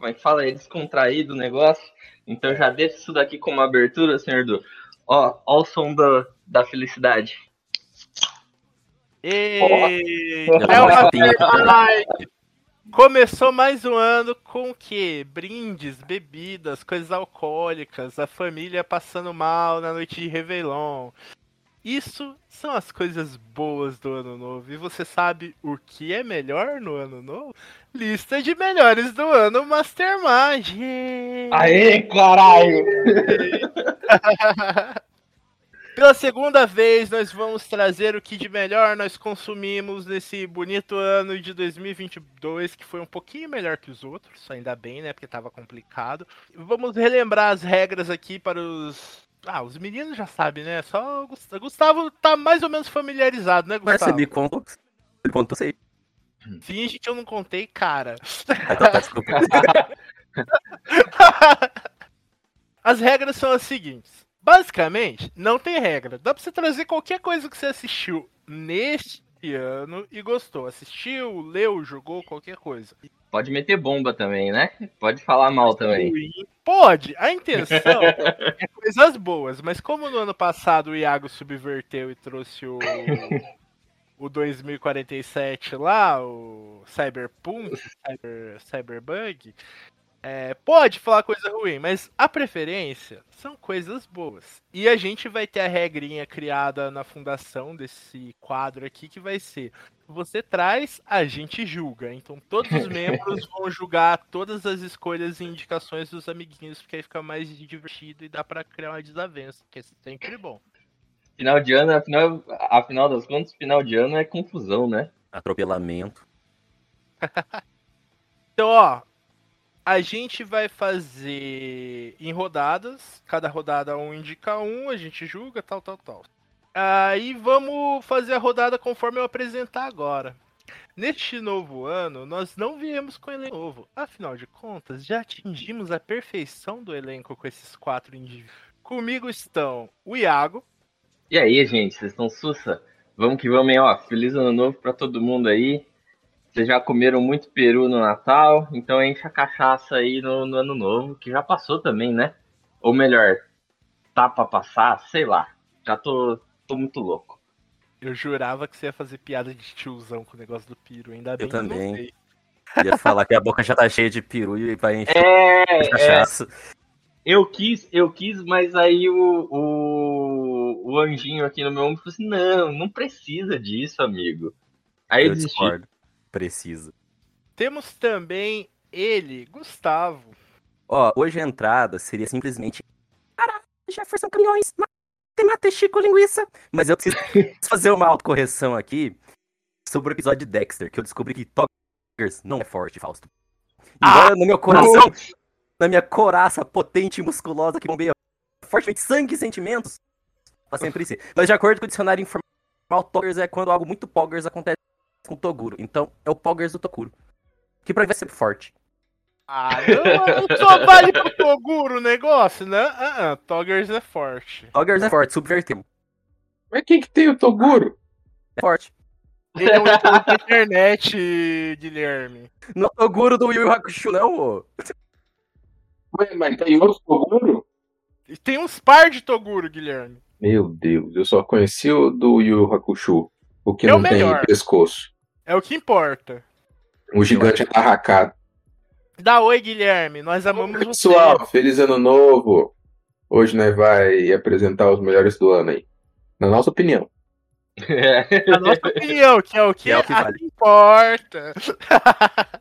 Como é que fala? É descontraído o negócio. Então já deixa isso daqui como abertura, senhor Du. Ó, ó o som da, da felicidade. E... É uma. Começou mais um ano com o quê? Brindes, bebidas, coisas alcoólicas, a família passando mal na noite de Réveillon. Isso são as coisas boas do ano novo. E você sabe o que é melhor no ano novo? Lista de melhores do ano Mastermind. Aê, caralho! Pela segunda vez, nós vamos trazer o que de melhor nós consumimos nesse bonito ano de 2022, que foi um pouquinho melhor que os outros, ainda bem, né? Porque tava complicado. Vamos relembrar as regras aqui para os. Ah, os meninos já sabem, né? Só o Gust- Gustavo tá mais ou menos familiarizado, né, Mas você Gustavo? me contou. Me contou, sei. Finge que eu não contei, cara. Ah, Então, tá, desculpa. As regras são as seguintes. Basicamente, não tem regra. Dá pra você trazer qualquer coisa que você assistiu neste ano e gostou. Assistiu, leu, jogou, qualquer coisa. Pode meter bomba também, né? Pode falar mal também. Pode, a intenção é coisas boas, mas como no ano passado o Iago subverteu e trouxe o, o 2047 lá, o Cyberpunk, Cyber, Cyberbug, é, pode falar coisa ruim, mas a preferência são coisas boas. E a gente vai ter a regrinha criada na fundação desse quadro aqui que vai ser você traz, a gente julga. Então todos os membros vão julgar todas as escolhas e indicações dos amiguinhos, porque aí fica mais divertido e dá pra criar uma desavença, que é sempre bom. Final de ano, afinal, afinal das contas, final de ano é confusão, né? Atropelamento. Então, ó, a gente vai fazer em rodadas, cada rodada um indica um, a gente julga, tal, tal, tal. Aí vamos fazer a rodada conforme eu apresentar agora. Neste novo ano, nós não viemos com elenco novo. Afinal de contas, já atingimos a perfeição do elenco com esses quatro indivíduos. Comigo estão o Iago, E aí, gente, vocês estão sussa? Vamos que vamos, hein? Ó, feliz ano novo pra todo mundo aí. Vocês já comeram muito peru no Natal, então enche a cachaça aí no, no ano novo, que já passou também, né? Ou melhor, tá pra passar, sei lá. Já tô, tô muito louco. eu jurava que você ia fazer piada de tiozão com o negócio do piro, ainda bem Eu que não também. sei. Ia falar que a boca já tá cheia de peru e vai encher É, de cachaça. eu quis, eu quis, mas aí o, o, o anjinho aqui no meu ombro falou assim: não, não precisa disso, amigo. Aí eu Eu desisti. discordo. Precisa. Temos também ele, Gustavo. Ó, hoje a entrada seria simplesmente. Caralho, Jefferson Caminhões, mata Chico Linguiça. Mas eu preciso fazer uma autocorreção aqui sobre o episódio de Dexter, que eu descobri que Toggers não é forte, Fausto. Embora no meu coração, na minha coraça potente e musculosa que bombeia fortemente sangue e sentimentos, tá sempre sim. Mas de acordo com o dicionário informal, Toggers é quando algo muito Poggers acontece com Toguro. Então é o Poggers do Toguro. Que pra mim vai ser forte. Ah, não, só vale pro Toguro o negócio, né? Ah, ah, Toggers é forte. Toggers é forte, subverteu. Mas quem que tem o Toguro? É forte. Ele é um da internet, Guilherme. Não é o Toguro do Yu Yu Hakusho, não, ô. Ué, mas tem outro Toguro? Tem uns par de Toguro, Guilherme. Meu Deus, eu só conheci o do Yu Yu Hakusho. O que É o não tem melhor. pescoço. É o que importa. O gigante atarracado. Dá oi, Guilherme. Nós amamos você. Pessoal, feliz ano novo. Hoje nós vai apresentar os melhores do ano aí. Na nossa opinião. A nossa opinião, que é o que, Que é o que a vale. que importa.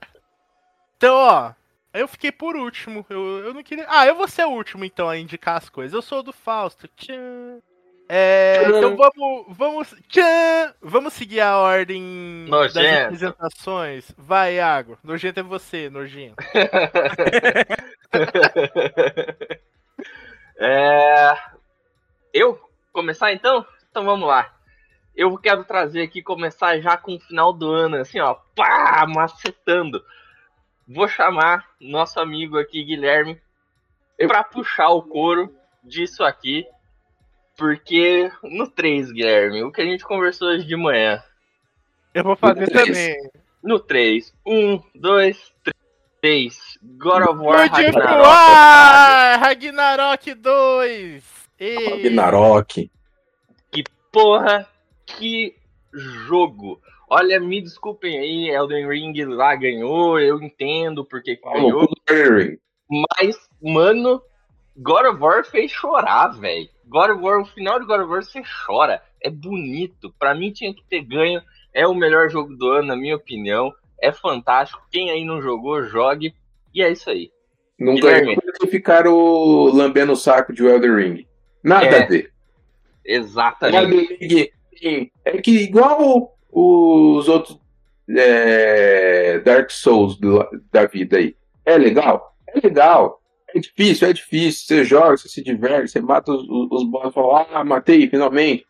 então, ó, eu fiquei por último. Eu, eu não queria. Ah, eu vou ser o último então a indicar as coisas. Eu sou o do Fausto. Tchan. É, então vamos, vamos, tchan, vamos seguir a ordem das Nojento. apresentações. Vai, Iago. Nojento é você, nojento. É, Eu começar então? Então vamos lá. Eu quero trazer aqui, começar já com o final do ano, assim, ó, pá, macetando. Vou chamar nosso amigo aqui, Guilherme, pra puxar o couro disso aqui. Porque no 3, Guilherme, o que a gente conversou hoje de manhã. Eu vou fazer Três. também. No 3, 1, 2, 3. God of War God of Ragnarok. Ragnarok 2! Ei. Ragnarok. Porra, que jogo! Olha, me desculpem aí, Elden Ring lá ganhou, eu entendo porque que ganhou, mas, mano, God of War fez chorar, velho. God of War, o final de God of War você chora, é bonito. Pra mim tinha que ter ganho, é o melhor jogo do ano, na minha opinião. É fantástico. Quem aí não jogou, jogue. E é isso aí. Não ganhou porque ficaram lambendo o saco de Elden Ring. Nada É. a ver. Exatamente. Elden Ring é que igual os outros é, Dark Souls do- da vida aí. É legal? É legal. É difícil, é difícil. Você joga, você se diverte, você mata os, os, os boss e fala, ah, matei, finalmente.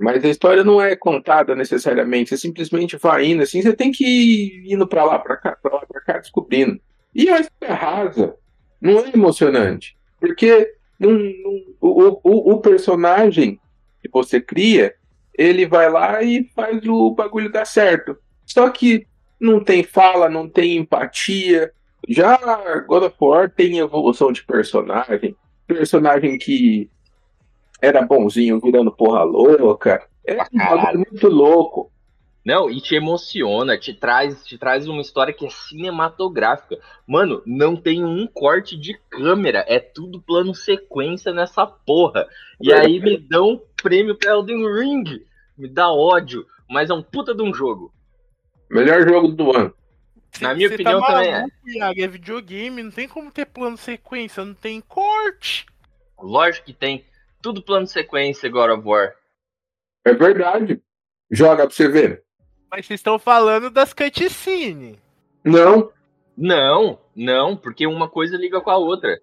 Mas a história não é contada necessariamente. Você simplesmente vai indo assim, você tem que ir indo pra lá, pra cá, pra lá, pra cá, descobrindo. E a história rasa. Não é emocionante. Porque o, o, o personagem que você cria, ele vai lá e faz o bagulho dar certo. Só que não tem fala, não tem empatia. Já God of War tem evolução de personagem. Personagem que era bonzinho virando porra louca. É um muito louco. Não, e te emociona, te traz, te traz uma história que é cinematográfica. Mano, não tem um corte de câmera, é tudo plano sequência nessa porra. E aí me dão prêmio pra Elden Ring. Me dá ódio, mas é um puta de um jogo. Melhor jogo do ano. Na minha Você opinião, tá também é. maluco, Iago, é videogame, não tem como ter plano sequência, não tem corte. Lógico que tem tudo plano sequência God of War. É verdade. Joga pra você ver. Mas vocês estão falando das cutscenes. Não. Não, não, porque uma coisa liga com a outra.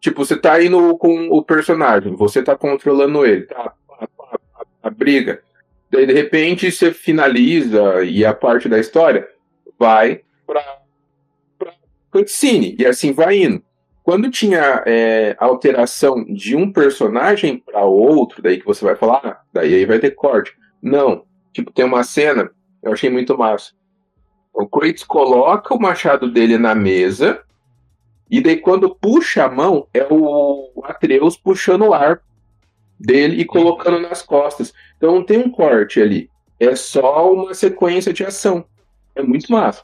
Tipo, você tá indo com o personagem, você tá controlando ele, tá? A, a- a- a briga. Daí, de repente, você finaliza e a parte da história vai pra, pra cutscene. E assim vai indo. Quando tinha é, alteração de um personagem para outro, daí que você vai falar, ah, daí aí vai ter corte. Não. Tipo, tem uma cena, eu achei muito massa. O Kratos coloca o machado dele na mesa, e daí quando puxa a mão, é o Atreus puxando o arco dele e colocando nas costas. Então não tem um corte ali. É só uma sequência de ação. É muito massa.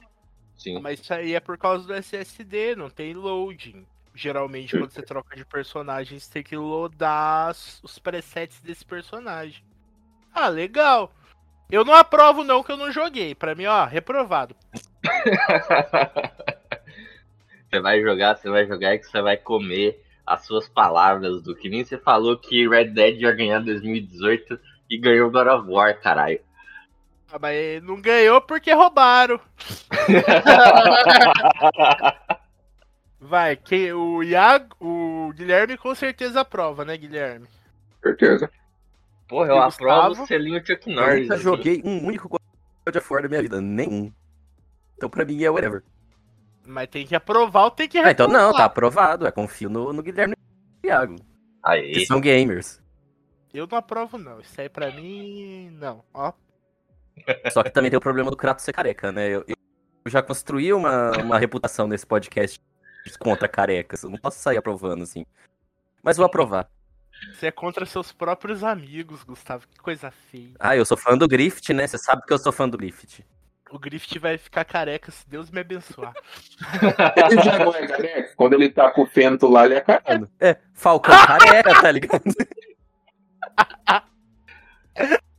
Sim. Mas isso aí é por causa do SSD, não tem loading. Geralmente, quando você troca de personagem, você tem que loadar os presets desse personagem. Ah, legal. Eu não aprovo, não, que eu não joguei. Pra mim, ó, reprovado. Você vai jogar, você vai jogar e que você vai comer as suas palavras do que nem você falou que Red Dead ia ganhar 2018 e ganhou God of War, caralho. Ah, mas não ganhou porque roubaram. Vai, que o Iago, o Guilherme com certeza aprova, né, Guilherme? Certeza. Porra, eu E aprovo Gustavo? o selinho Chuck Eu Norris. nunca aqui. joguei um único God of War da minha vida, nenhum. Então pra mim é whatever. Mas tem que aprovar ou tem que Ah, então não, tá aprovado. Eu confio no, no Guilherme e no Thiago, que Aí. são gamers. Eu não aprovo, não. Isso aí pra mim, não. Ó, Só que também tem o problema do Kratos ser careca, né? Eu, eu já construí uma, uma reputação nesse podcast contra carecas. Eu não posso sair aprovando, assim. Mas vou aprovar. você é contra seus próprios amigos, Gustavo. Que coisa feia. Ah, eu sou fã do Grift, né? Você sabe que eu sou fã do Grift. O Grift vai ficar careca se Deus me abençoar. Ele já não é careca. Quando ele tá com o Fento lá, ele é careca. É, Falcão careca, tá ligado?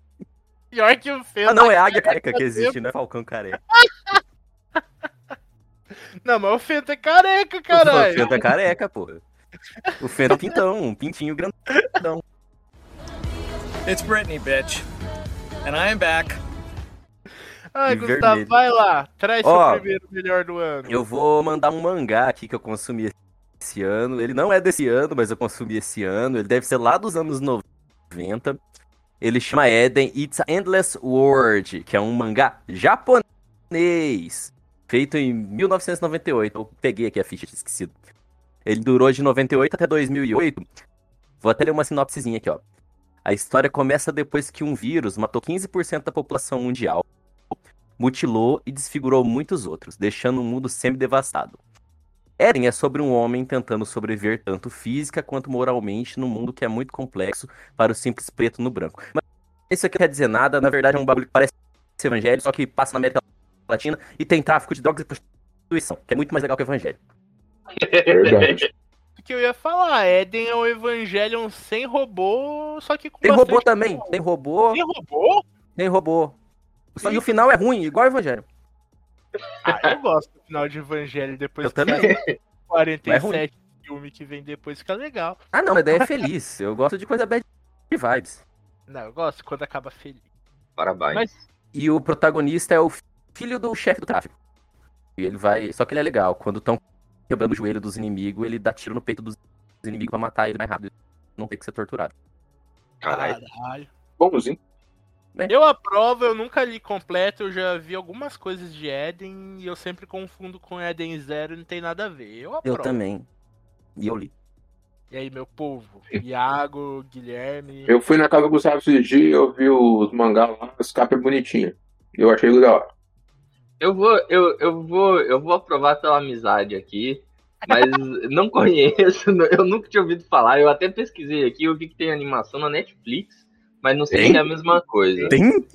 Pior que o Fê. Ah, não, é águia careca que existe, né? Falcão careca. Não, mas o Fento é careca, O caralho. Fento é careca, porra. O Fento é um pintão, um pintinho grandão. It's Britney, bitch. And I am back. Ai, Gustavo, vermelho. vai lá. Traz Ó, seu primeiro melhor do ano. Eu vou mandar um mangá aqui que eu consumi esse ano. Ele não é desse ano, mas eu consumi esse ano. Ele deve ser lá dos anos 90. Ele chama Eden It's a Endless World, que é um mangá japonês, feito em 1998. Eu peguei aqui a ficha, tinha esquecido. Ele durou de 98 até 2008. Vou até ler uma sinopsezinha aqui, ó. A história começa depois que um vírus matou 15% da população mundial, mutilou e desfigurou muitos outros, deixando o mundo semi-devastado. Eren é sobre um homem tentando sobreviver tanto física quanto moralmente num mundo que é muito complexo para o simples preto no branco. Mas isso aqui não quer dizer nada, na verdade é um bagulho que parece evangelho, só que passa na América Latina e tem tráfico de drogas e prostituição, que é muito mais legal que o evangelho. Verdade. O que eu ia falar, Eden é o Evangelion sem robô, só que com Tem robô também, robô. tem robô, Tem robô? tem robô. Só que o final é ruim, igual o evangelho. Ah, eu gosto do final de Evangelho depois Eu que também. saiu o Mas é 47 filme que vem depois, que é legal. Ah não, mas daí é feliz. Eu gosto de coisa bad vibes. Não, eu gosto quando acaba feliz. Parabéns. Mas- E o protagonista é o filho do chefe do tráfico. E ele vai. Só que ele é legal. Quando estão quebrando o joelho dos inimigos, ele dá tiro no peito dos inimigos pra matar ele mais rápido. Não tem que ser torturado. Caralho. Caralho. Bonzinho. Eu aprovo, eu nunca li completo, eu já vi algumas coisas de Eden e eu sempre confundo com Eden Zero e não tem nada a ver. Eu aprovo. Eu também. E eu li. E aí, meu povo? Iago, Guilherme. Eu fui na casa do Gustavo esses dias, eu vi os mangá lá, as capas bonitinhas. Eu achei legal. Eu vou, eu, eu vou, eu vou aprovar pela amizade aqui, mas não conheço, eu nunca tinha ouvido falar. Eu até pesquisei aqui, eu vi que tem animação na Netflix, mas não sei Tem? se é a mesma coisa. Tem?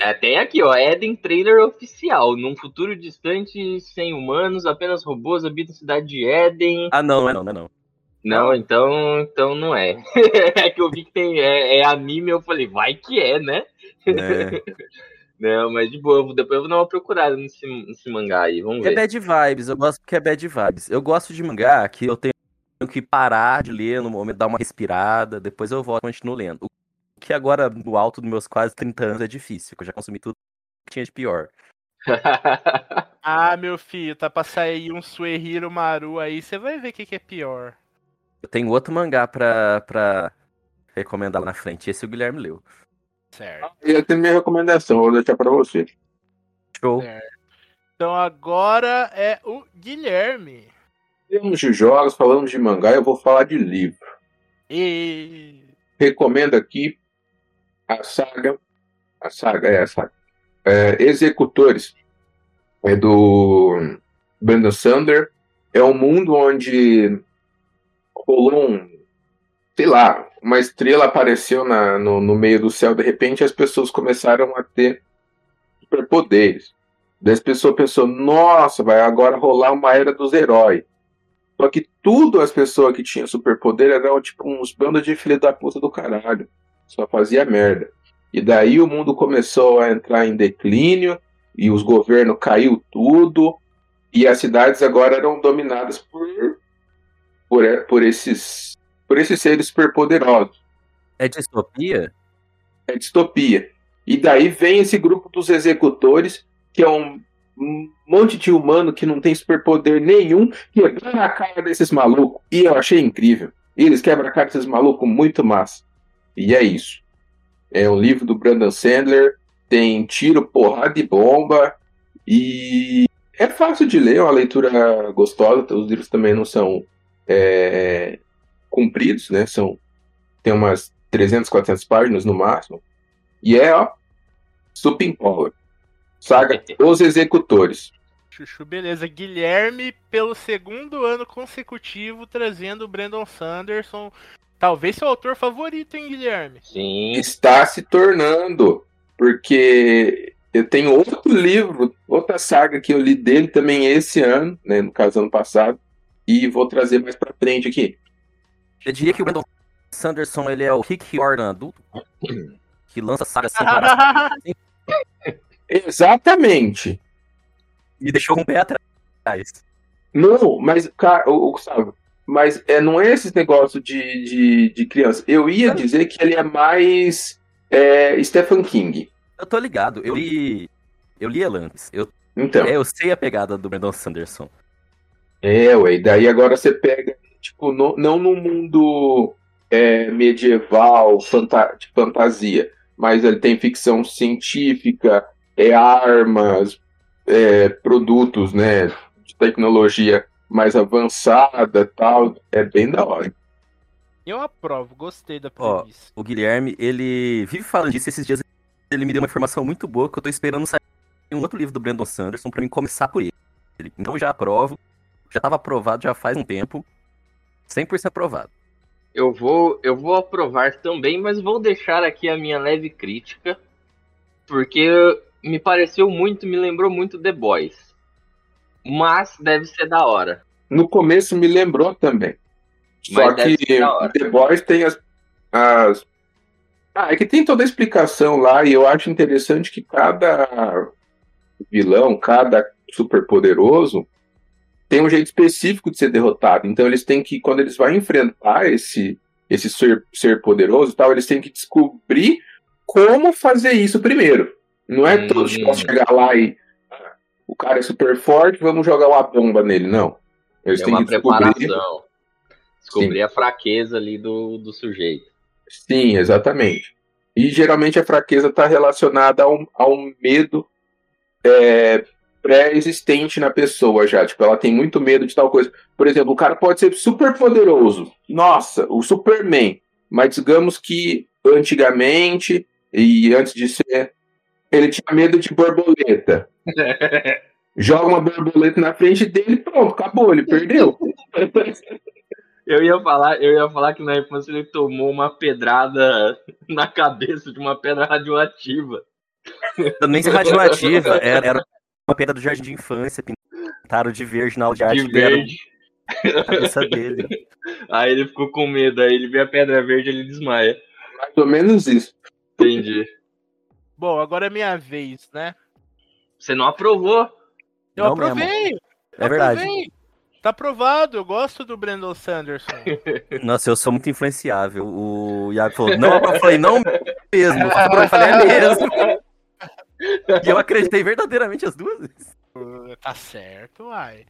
É, tem aqui, ó, Eden trailer oficial. Num futuro distante, sem humanos, apenas robôs habitam a cidade de Eden. Ah, não, não é não, não é não. Não, então, então não é. é que eu vi que tem é, é anime, eu falei, vai que é, né? É, Não, mas de boa, depois eu vou dar uma procurada nesse, nesse mangá aí, vamos é ver. bad vibes, eu gosto porque é bad vibes. Eu gosto de mangá que eu tenho que parar de ler no momento, dar uma respirada, depois eu volto e continuo lendo. O que agora, no alto dos meus quase 30 anos, é difícil, porque eu já consumi tudo que tinha de pior. Ah, meu filho, tá pra sair um Suehiro Maru aí, você vai ver o que, que é pior. Eu tenho outro mangá pra, pra recomendar lá na frente. Esse o Guilherme leu. Certo. E eu tenho minha recomendação, vou deixar pra você. Show. É. Então agora é o Guilherme. Falamos de jogos, falamos de mangá, eu vou falar de livro. E. Recomendo aqui a saga. A saga, é a saga. É, Executores. É do Brandon Sander. É um mundo onde rolou um. Sei lá, uma estrela apareceu na, no, no meio do céu, de repente as pessoas começaram a ter superpoderes. Daí as pessoas pensou, nossa, vai agora rolar uma era dos heróis. Só que tudo as pessoas que tinham superpoder eram tipo uns bandos de filha da puta do caralho. Só fazia merda. E daí o mundo começou a entrar em declínio, e os governos caiu tudo, e as cidades agora eram dominadas por, por, por esses por esses seres superpoderosos. É distopia? É distopia. E daí vem esse grupo dos executores, que é um, monte de humano que não tem superpoder nenhum, quebrar a cara desses malucos. E eu achei incrível. Eles quebram a cara desses malucos muito massa. E é isso. É um livro do Brandon Sandler, tem tiro, porrada e bomba. E é fácil de ler, é uma leitura gostosa. Os livros também não são é, compridos, né? São, tem umas 300, 400 páginas no máximo. E é, ó, Super Power. Saga Os Executores. Chuchu, beleza. Guilherme, pelo segundo ano consecutivo, trazendo o Brandon Sanderson. Talvez seu autor favorito, hein, Guilherme? Sim. Está se tornando, porque eu tenho outro livro, outra saga que eu li dele também esse ano, né, no caso ano passado, e vou trazer mais pra frente aqui. Eu diria que o Brandon Sanderson ele é o Rick Jordan adulto, que lança saga sem parar. Exatamente. Me deixou com o pé atrás. Não, mas, cara, o, o Gustavo, Mas é, não é esse negócio de, de, de criança. Eu ia dizer que ele é mais é, Stephen King. Eu tô ligado, eu li. Eu li Elantes. Eu, Então. é, eu sei a pegada do Brandon Sanderson. É, ué, e daí agora você pega, tipo, no- não no mundo é, medieval, fanta- de fantasia, mas ele tem ficção científica, é armas, é, produtos, né, de tecnologia mais avançada tal, é bem da hora. Eu aprovo, gostei da Ó, premissa. O Guilherme, ele vive falando disso esses dias. Ele me deu uma informação muito boa que eu tô esperando sair um outro livro do Brandon Sanderson pra mim começar por ele. Então eu já aprovo. Já tava aprovado já faz um tempo. 100% aprovado. Eu vou, eu vou aprovar também, mas vou deixar aqui a minha leve crítica, porque me pareceu muito, me lembrou muito The Boys. Mas deve ser da hora. No começo me lembrou também. Mas Só que. The Boys tem as, as. Ah, é que tem toda a explicação lá, e eu acho interessante que cada vilão, cada super poderoso, tem um jeito específico de ser derrotado. Então eles têm que, quando eles vão enfrentar esse, esse ser, ser poderoso tal, eles têm que descobrir como fazer isso primeiro. Não é Hum. todos chegar lá e. O cara é super forte, vamos jogar uma bomba nele. Não. Eles É têm uma que descobrir. preparação. Descobrir a fraqueza ali do, do sujeito. Sim, exatamente. E geralmente a fraqueza está relacionada a um, a um medo é, pré-existente na pessoa já. Tipo, ela tem muito medo de tal coisa. Por exemplo, o cara pode ser super poderoso. Nossa, o Superman. Mas digamos que antigamente, e antes de ser, ele tinha medo de borboleta. Joga uma borboleta na frente dele, pronto, acabou, ele perdeu. Eu ia falar, eu ia falar que na infância ele tomou uma pedrada na cabeça de uma pedra radioativa. Também radioativa. Era, era uma pedra do jardim de infância. Pintaram de verde na aula de arte. De deram verde. na cabeça dele. Aí ele ficou com medo, aí ele vê a pedra verde ele desmaia. Mais ou menos isso. Entendi. Bom, agora é minha vez, né? Você não aprovou? Eu Não aprovei. É verdade. aprovei. Tá aprovado, eu gosto do Brandon Sanderson. Nossa, eu sou muito influenciável. O Iago falou, não, eu falei, não mesmo. Eu falei, é mesmo. E eu acreditei verdadeiramente as duas vezes. tá certo, uai.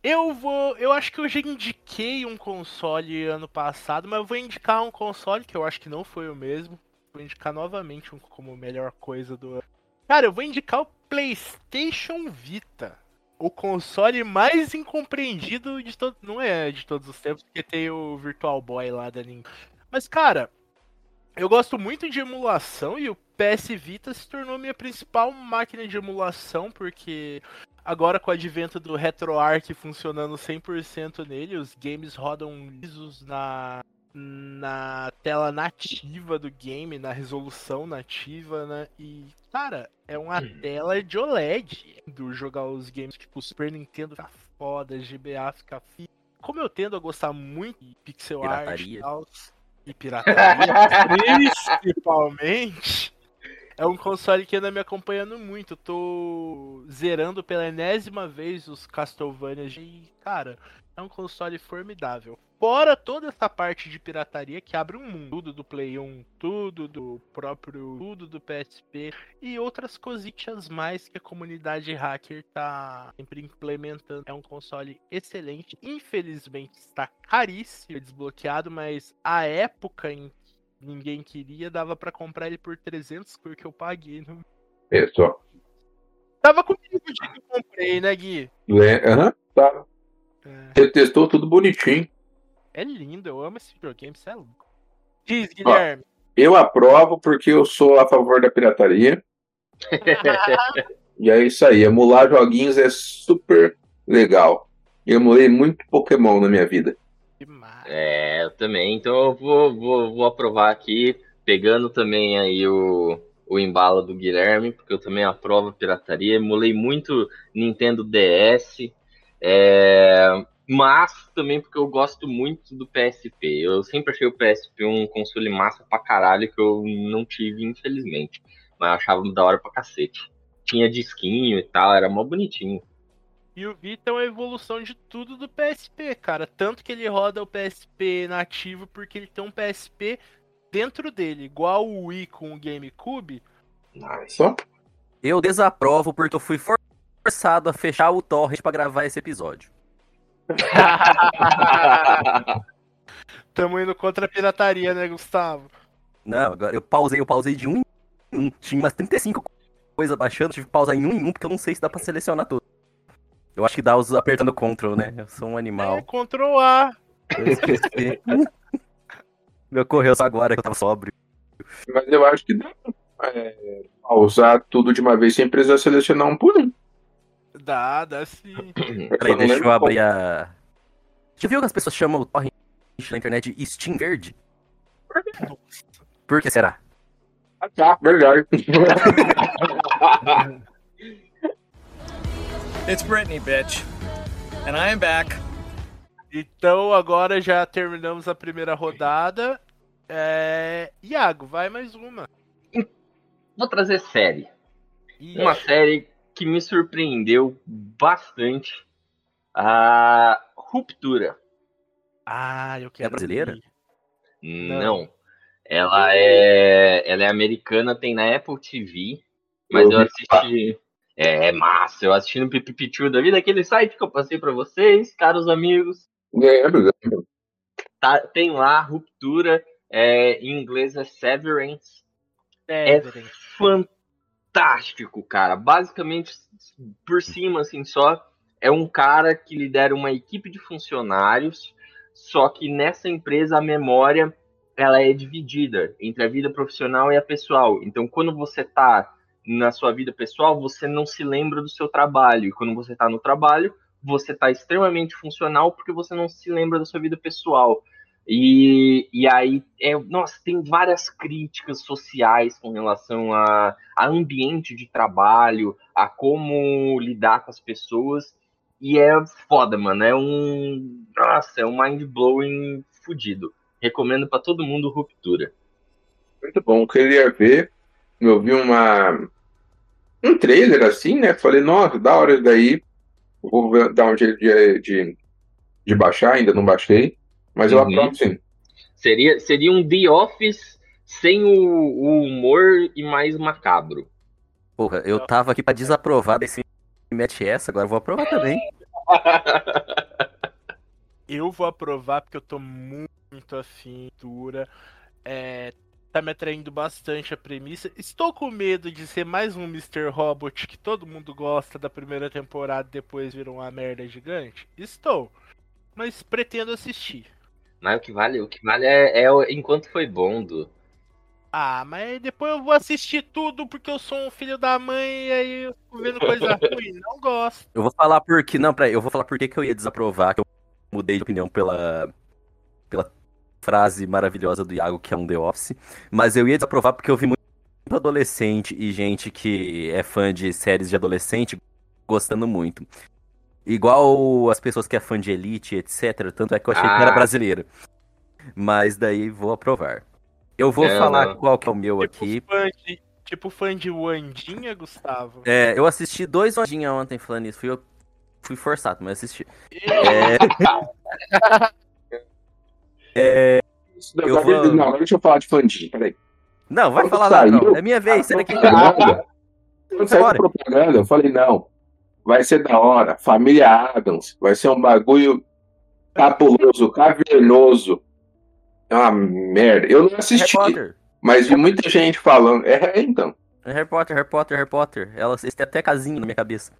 Eu vou. Eu acho que eu já indiquei um console ano passado, mas eu vou indicar um console que eu acho que não foi o mesmo. Vou indicar novamente um como melhor coisa do ano. Cara, eu vou indicar o PlayStation Vita. O console mais incompreendido de todos. Não é de todos os tempos, porque tem o Virtual Boy lá da Nintendo. Mas, cara, eu gosto muito de emulação e o PS Vita se tornou minha principal máquina de emulação, porque agora com o advento do RetroArch funcionando 100% nele, os games rodam lisos na, na tela nativa do game, na resolução nativa, né? E, cara, é uma tela de OLED do jogar os games, tipo, Super Nintendo fica foda, GBA fica fi. Como eu tendo a gostar muito de pixel art Pirataria. e tal, e pirataria, principalmente, é um console que anda me acompanhando muito. Eu tô zerando pela enésima vez os Castlevanias e, cara, é um console formidável. Fora toda essa parte de pirataria que abre um mundo, tudo do Play 1, tudo do próprio, tudo do PSP e outras cositas mais que a comunidade hacker tá sempre implementando. É um console excelente. Infelizmente está caríssimo, desbloqueado, mas a época em que ninguém queria dava pra comprar ele por 300 porque eu paguei. No... É só. Tava comigo o dia que eu comprei, né, Gui? É, aham, tá. É. Você testou tudo bonitinho. É lindo, eu amo esse videogame, você é louco. Diz, Guilherme. Eu aprovo porque eu sou a favor da pirataria. E é isso aí. Emular joguinhos é super legal. Eu emulei muito Pokémon na minha vida. Demais. É, eu também. Então eu vou, vou, vou aprovar aqui, pegando também aí o, o embalo do Guilherme, porque eu também aprovo a pirataria. Emulei muito Nintendo DS, é, mas também porque eu gosto muito do PSP. Eu sempre achei o PSP um console massa pra caralho que eu não tive, infelizmente. Mas eu achava da hora pra cacete. Tinha disquinho e tal, era mó bonitinho. E o Vita é uma evolução de tudo do PSP, cara. Tanto que ele roda o PSP nativo porque ele tem um PSP dentro dele, igual o Wii com o GameCube. Só? Eu desaprovo porque eu fui forçado a fechar o torrent pra gravar esse episódio. Tamo indo contra a pirataria, né, Gustavo? Não, agora eu pausei, eu pausei de um em um. Tinha umas 35 coisas baixando, tive que pausar em um em um, porque eu não sei se dá pra selecionar tudo. Eu acho que dá os apertando Ctrl, né? Eu sou um animal. É, Ctrl A. Eu esqueci. Me ocorreu só agora que eu tava sóbrio. Mas eu acho que dá pra é, pausar tudo de uma vez sem precisar selecionar um por um. Dá, dá sim. Peraí, deixa eu abrir a. Já viu que as pessoas chamam o torrent na internet de Steam Verde? Por que será? Ah, tá, verdade. It's Britney, bitch. And I am back. Então agora já terminamos a primeira rodada. É... Iago, vai mais uma. Vou trazer série. Uma série que me surpreendeu bastante. A Ruptura. Ah, eu quero. brasileira? ir. Não. Ela é, ela é americana, tem na Apple TV. Mas Eu eu assisti. É, é massa. Eu assisti no Pipipichu da vida, aquele site que eu passei pra vocês, caros amigos. Lembro. Tá, tem lá Ruptura. É, em inglês é Severance. É Severance. Fantástico, cara. Basicamente, por cima, assim, só é um cara que lidera uma equipe de funcionários, só que nessa empresa a memória ela é dividida entre a vida profissional e a pessoal. Então, quando você tá na sua vida pessoal, você não se lembra do seu trabalho. E quando você tá no trabalho, você tá extremamente funcional porque você não se lembra da sua vida pessoal. E, e aí, é, nossa, tem várias críticas sociais com relação a, a ambiente de trabalho, a como lidar com as pessoas. E é foda, mano. É um. Nossa, é um mind blowing fudido. Recomendo pra todo mundo Ruptura. Muito bom. Queria ver. Eu vi uma. Um trailer assim, né? Falei, nossa, da hora daí. Vou dar um jeito de, de, de baixar, ainda não baixei. Mas eu Uhum. aprovo sim. Seria, seria um The Office sem o, o humor e mais macabro. Porra, eu tava aqui pra desaprovar desse mete essa, agora eu vou aprovar também. Eu vou aprovar porque eu tô muito afim, dura. É, tá me atraindo bastante a premissa. Estou com medo de ser mais um Mr. Robot que todo mundo gosta da primeira temporada e depois vira uma merda gigante. Estou. Mas pretendo assistir. Mas o que vale, o que vale é, é o enquanto foi bom, do. Ah, mas depois eu vou assistir tudo porque eu sou um filho da mãe e aí eu fico vendo coisa ruim. Não gosto. Eu vou falar por que. Não, peraí, eu vou falar por que que eu ia desaprovar, que eu mudei de opinião pela. pela frase maravilhosa do Iago, que é um The Office. Mas eu ia desaprovar porque eu vi muito adolescente e gente que é fã de séries de adolescente gostando muito. Igual as pessoas que é fã de Elite, etc. Tanto é que eu achei que Ah. era brasileiro. Mas daí vou aprovar. Eu vou É, falar não. qual que é o meu Tipo aqui. fã de, tipo fã de Wandinha, Gustavo. É, eu assisti dois Ondinha ontem falando isso. Fui, eu fui forçado, mas assisti. É, Isso da- Eu vou- Não, deixa eu falar de Fandinho, peraí. Não, vai Quando falar lá, não. É minha vez, sai daqui. propaganda, Quando saiu propaganda, eu falei, não, vai ser da hora. Família Adams, vai ser um bagulho cabuloso, cavernoso. É uma merda. Eu não Harry assisti, mas vi muita gente falando. É, então. É Harry Potter, Harry Potter, Harry Potter. Elas eles têm até casinho na minha cabeça.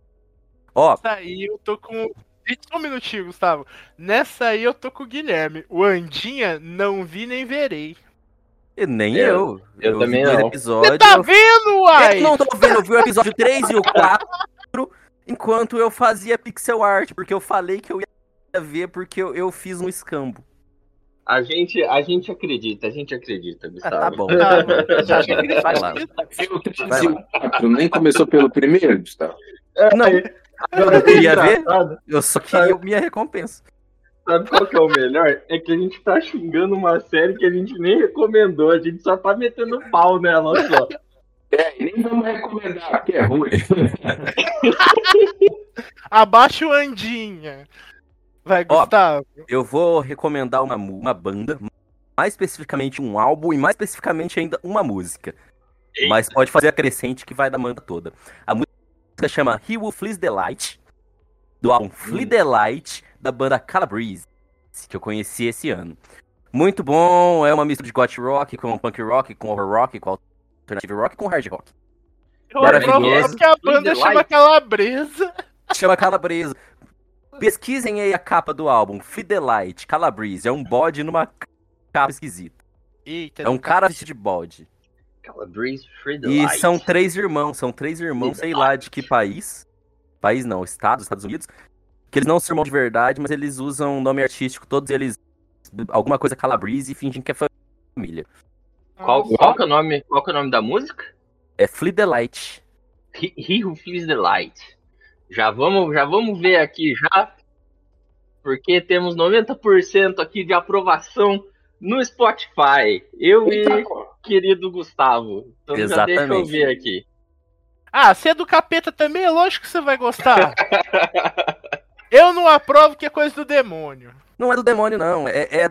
Ó, Nessa aí eu tô com. Só um minutinho, Gustavo. Nessa aí eu tô com o Guilherme. O Andinha não vi nem verei. e nem Eu- eu. eu também não. episódios. Você tá vendo, uai? Eu não tô vendo, eu vi o episódio 3 e o 4 enquanto eu fazia pixel art, porque eu falei que eu ia ver porque eu, eu fiz um escambo. A gente, a gente acredita, a gente acredita, Ah, Gustavo. tá bom. Tá, ele Vai lá. Viu o 3 Vai 4, nem começou pelo primeiro, Gustavo. Não, Agora, Eu queria ver. eu só queria minha recompensa. Sabe qual que é o melhor? É que a gente tá xingando uma série que a gente nem recomendou, a gente só tá metendo pau nela, só. É, e nem vamos recomendar, porque é ruim. Abaixa o Andinha. Vai, Ó, Gustavo. Eu vou recomendar uma, uma banda, mais especificamente um álbum e mais especificamente ainda uma música. Mas pode fazer a crescente que vai da banda toda. A música chama He Will Fleece the Light, do álbum Flee the Light, da banda Calabrese, que eu conheci esse ano. Muito bom, é uma mistura de goth rock com punk rock, com horror rock, com alternative rock, com hard rock. Maravilhoso. aprovo porque a banda chama. Calabresa. Chama Calabrese. Pesquisem aí a capa do álbum, Light, Calabrese. É um bode numa capa esquisita. Eita, É um cara vestido de bode. Calabrese Free the E são três irmãos, são três irmãos, sei lá de que país. País não, estado, Estados Unidos. Que eles não são irmãos de verdade, mas eles usam nome artístico, todos eles. Alguma coisa Calabrese e fingem que é família. Qual, qual que é o nome? Qual que é o nome da música? É Flee the Light. He, He Who Flees the Light. Já vamos, já vamos ver aqui já, porque temos 90% aqui de aprovação no Spotify. Eu e querido Gustavo. Então já deixa eu Exatamente. ver aqui. Ah, se é do capeta também, é lógico que você vai gostar. Eu não aprovo que é coisa do demônio. Não é do demônio, não. É, é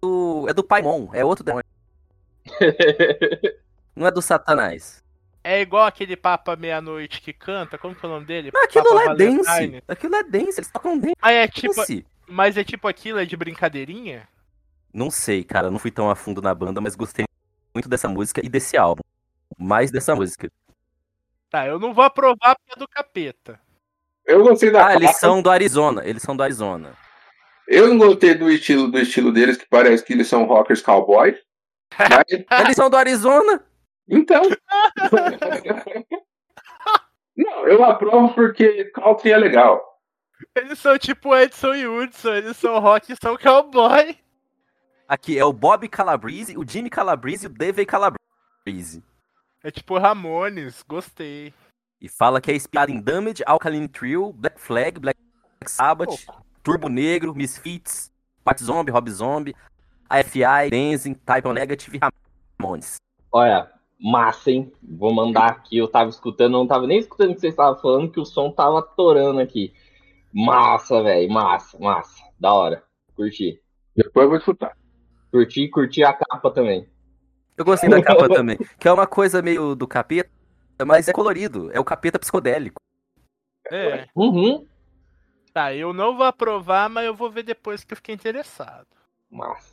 do. É do Paimon. É outro demônio. Não é do Satanás. É igual aquele Papa Meia-Noite que canta, como que é o nome dele? Mas aquilo Papa lá é Valentine. dance. Aquilo é dance. Eles tocam dance. Mas é tipo, mas é tipo aquilo, é de brincadeirinha? Não sei, cara. Não fui tão a fundo na banda, mas gostei muito dessa música e desse álbum. Mais dessa música. Tá, eu não vou aprovar porque é do capeta. Eu gostei da Ah, eles são do Arizona. Eles são do Arizona. Eu não gostei do estilo, do estilo deles, que parece que eles são rockers cowboy. Mas, Eles são do Arizona? então. não, eu aprovo porque country é legal. Eles são tipo Edson e Hudson, eles são rock e são cowboy. Aqui é o Bob Calabrese, o Jimmy Calabrese e o Dave Calabrese. É tipo Ramones, gostei. E fala que é inspirado em Damage, Alkaline Trio, Black Flag, Black Sabbath, Turbo Negro, Misfits, Pat Zombie, Rob Zombie, AFI, Benzin, Type Negative e Ramones. Olha, massa, hein? Vou mandar aqui. Eu tava escutando, não tava nem escutando o que vocês estavam falando, que o som tava torando aqui. Massa, velho, massa, massa. Da hora. Curti. Depois eu vou escutar. Curti, curti a capa também. Eu gostei da capa também, que é uma coisa meio do capeta, mas é colorido, é o capeta psicodélico. É. Uhum. Tá, eu não vou aprovar, mas eu vou ver depois que eu fiquei interessado. Massa.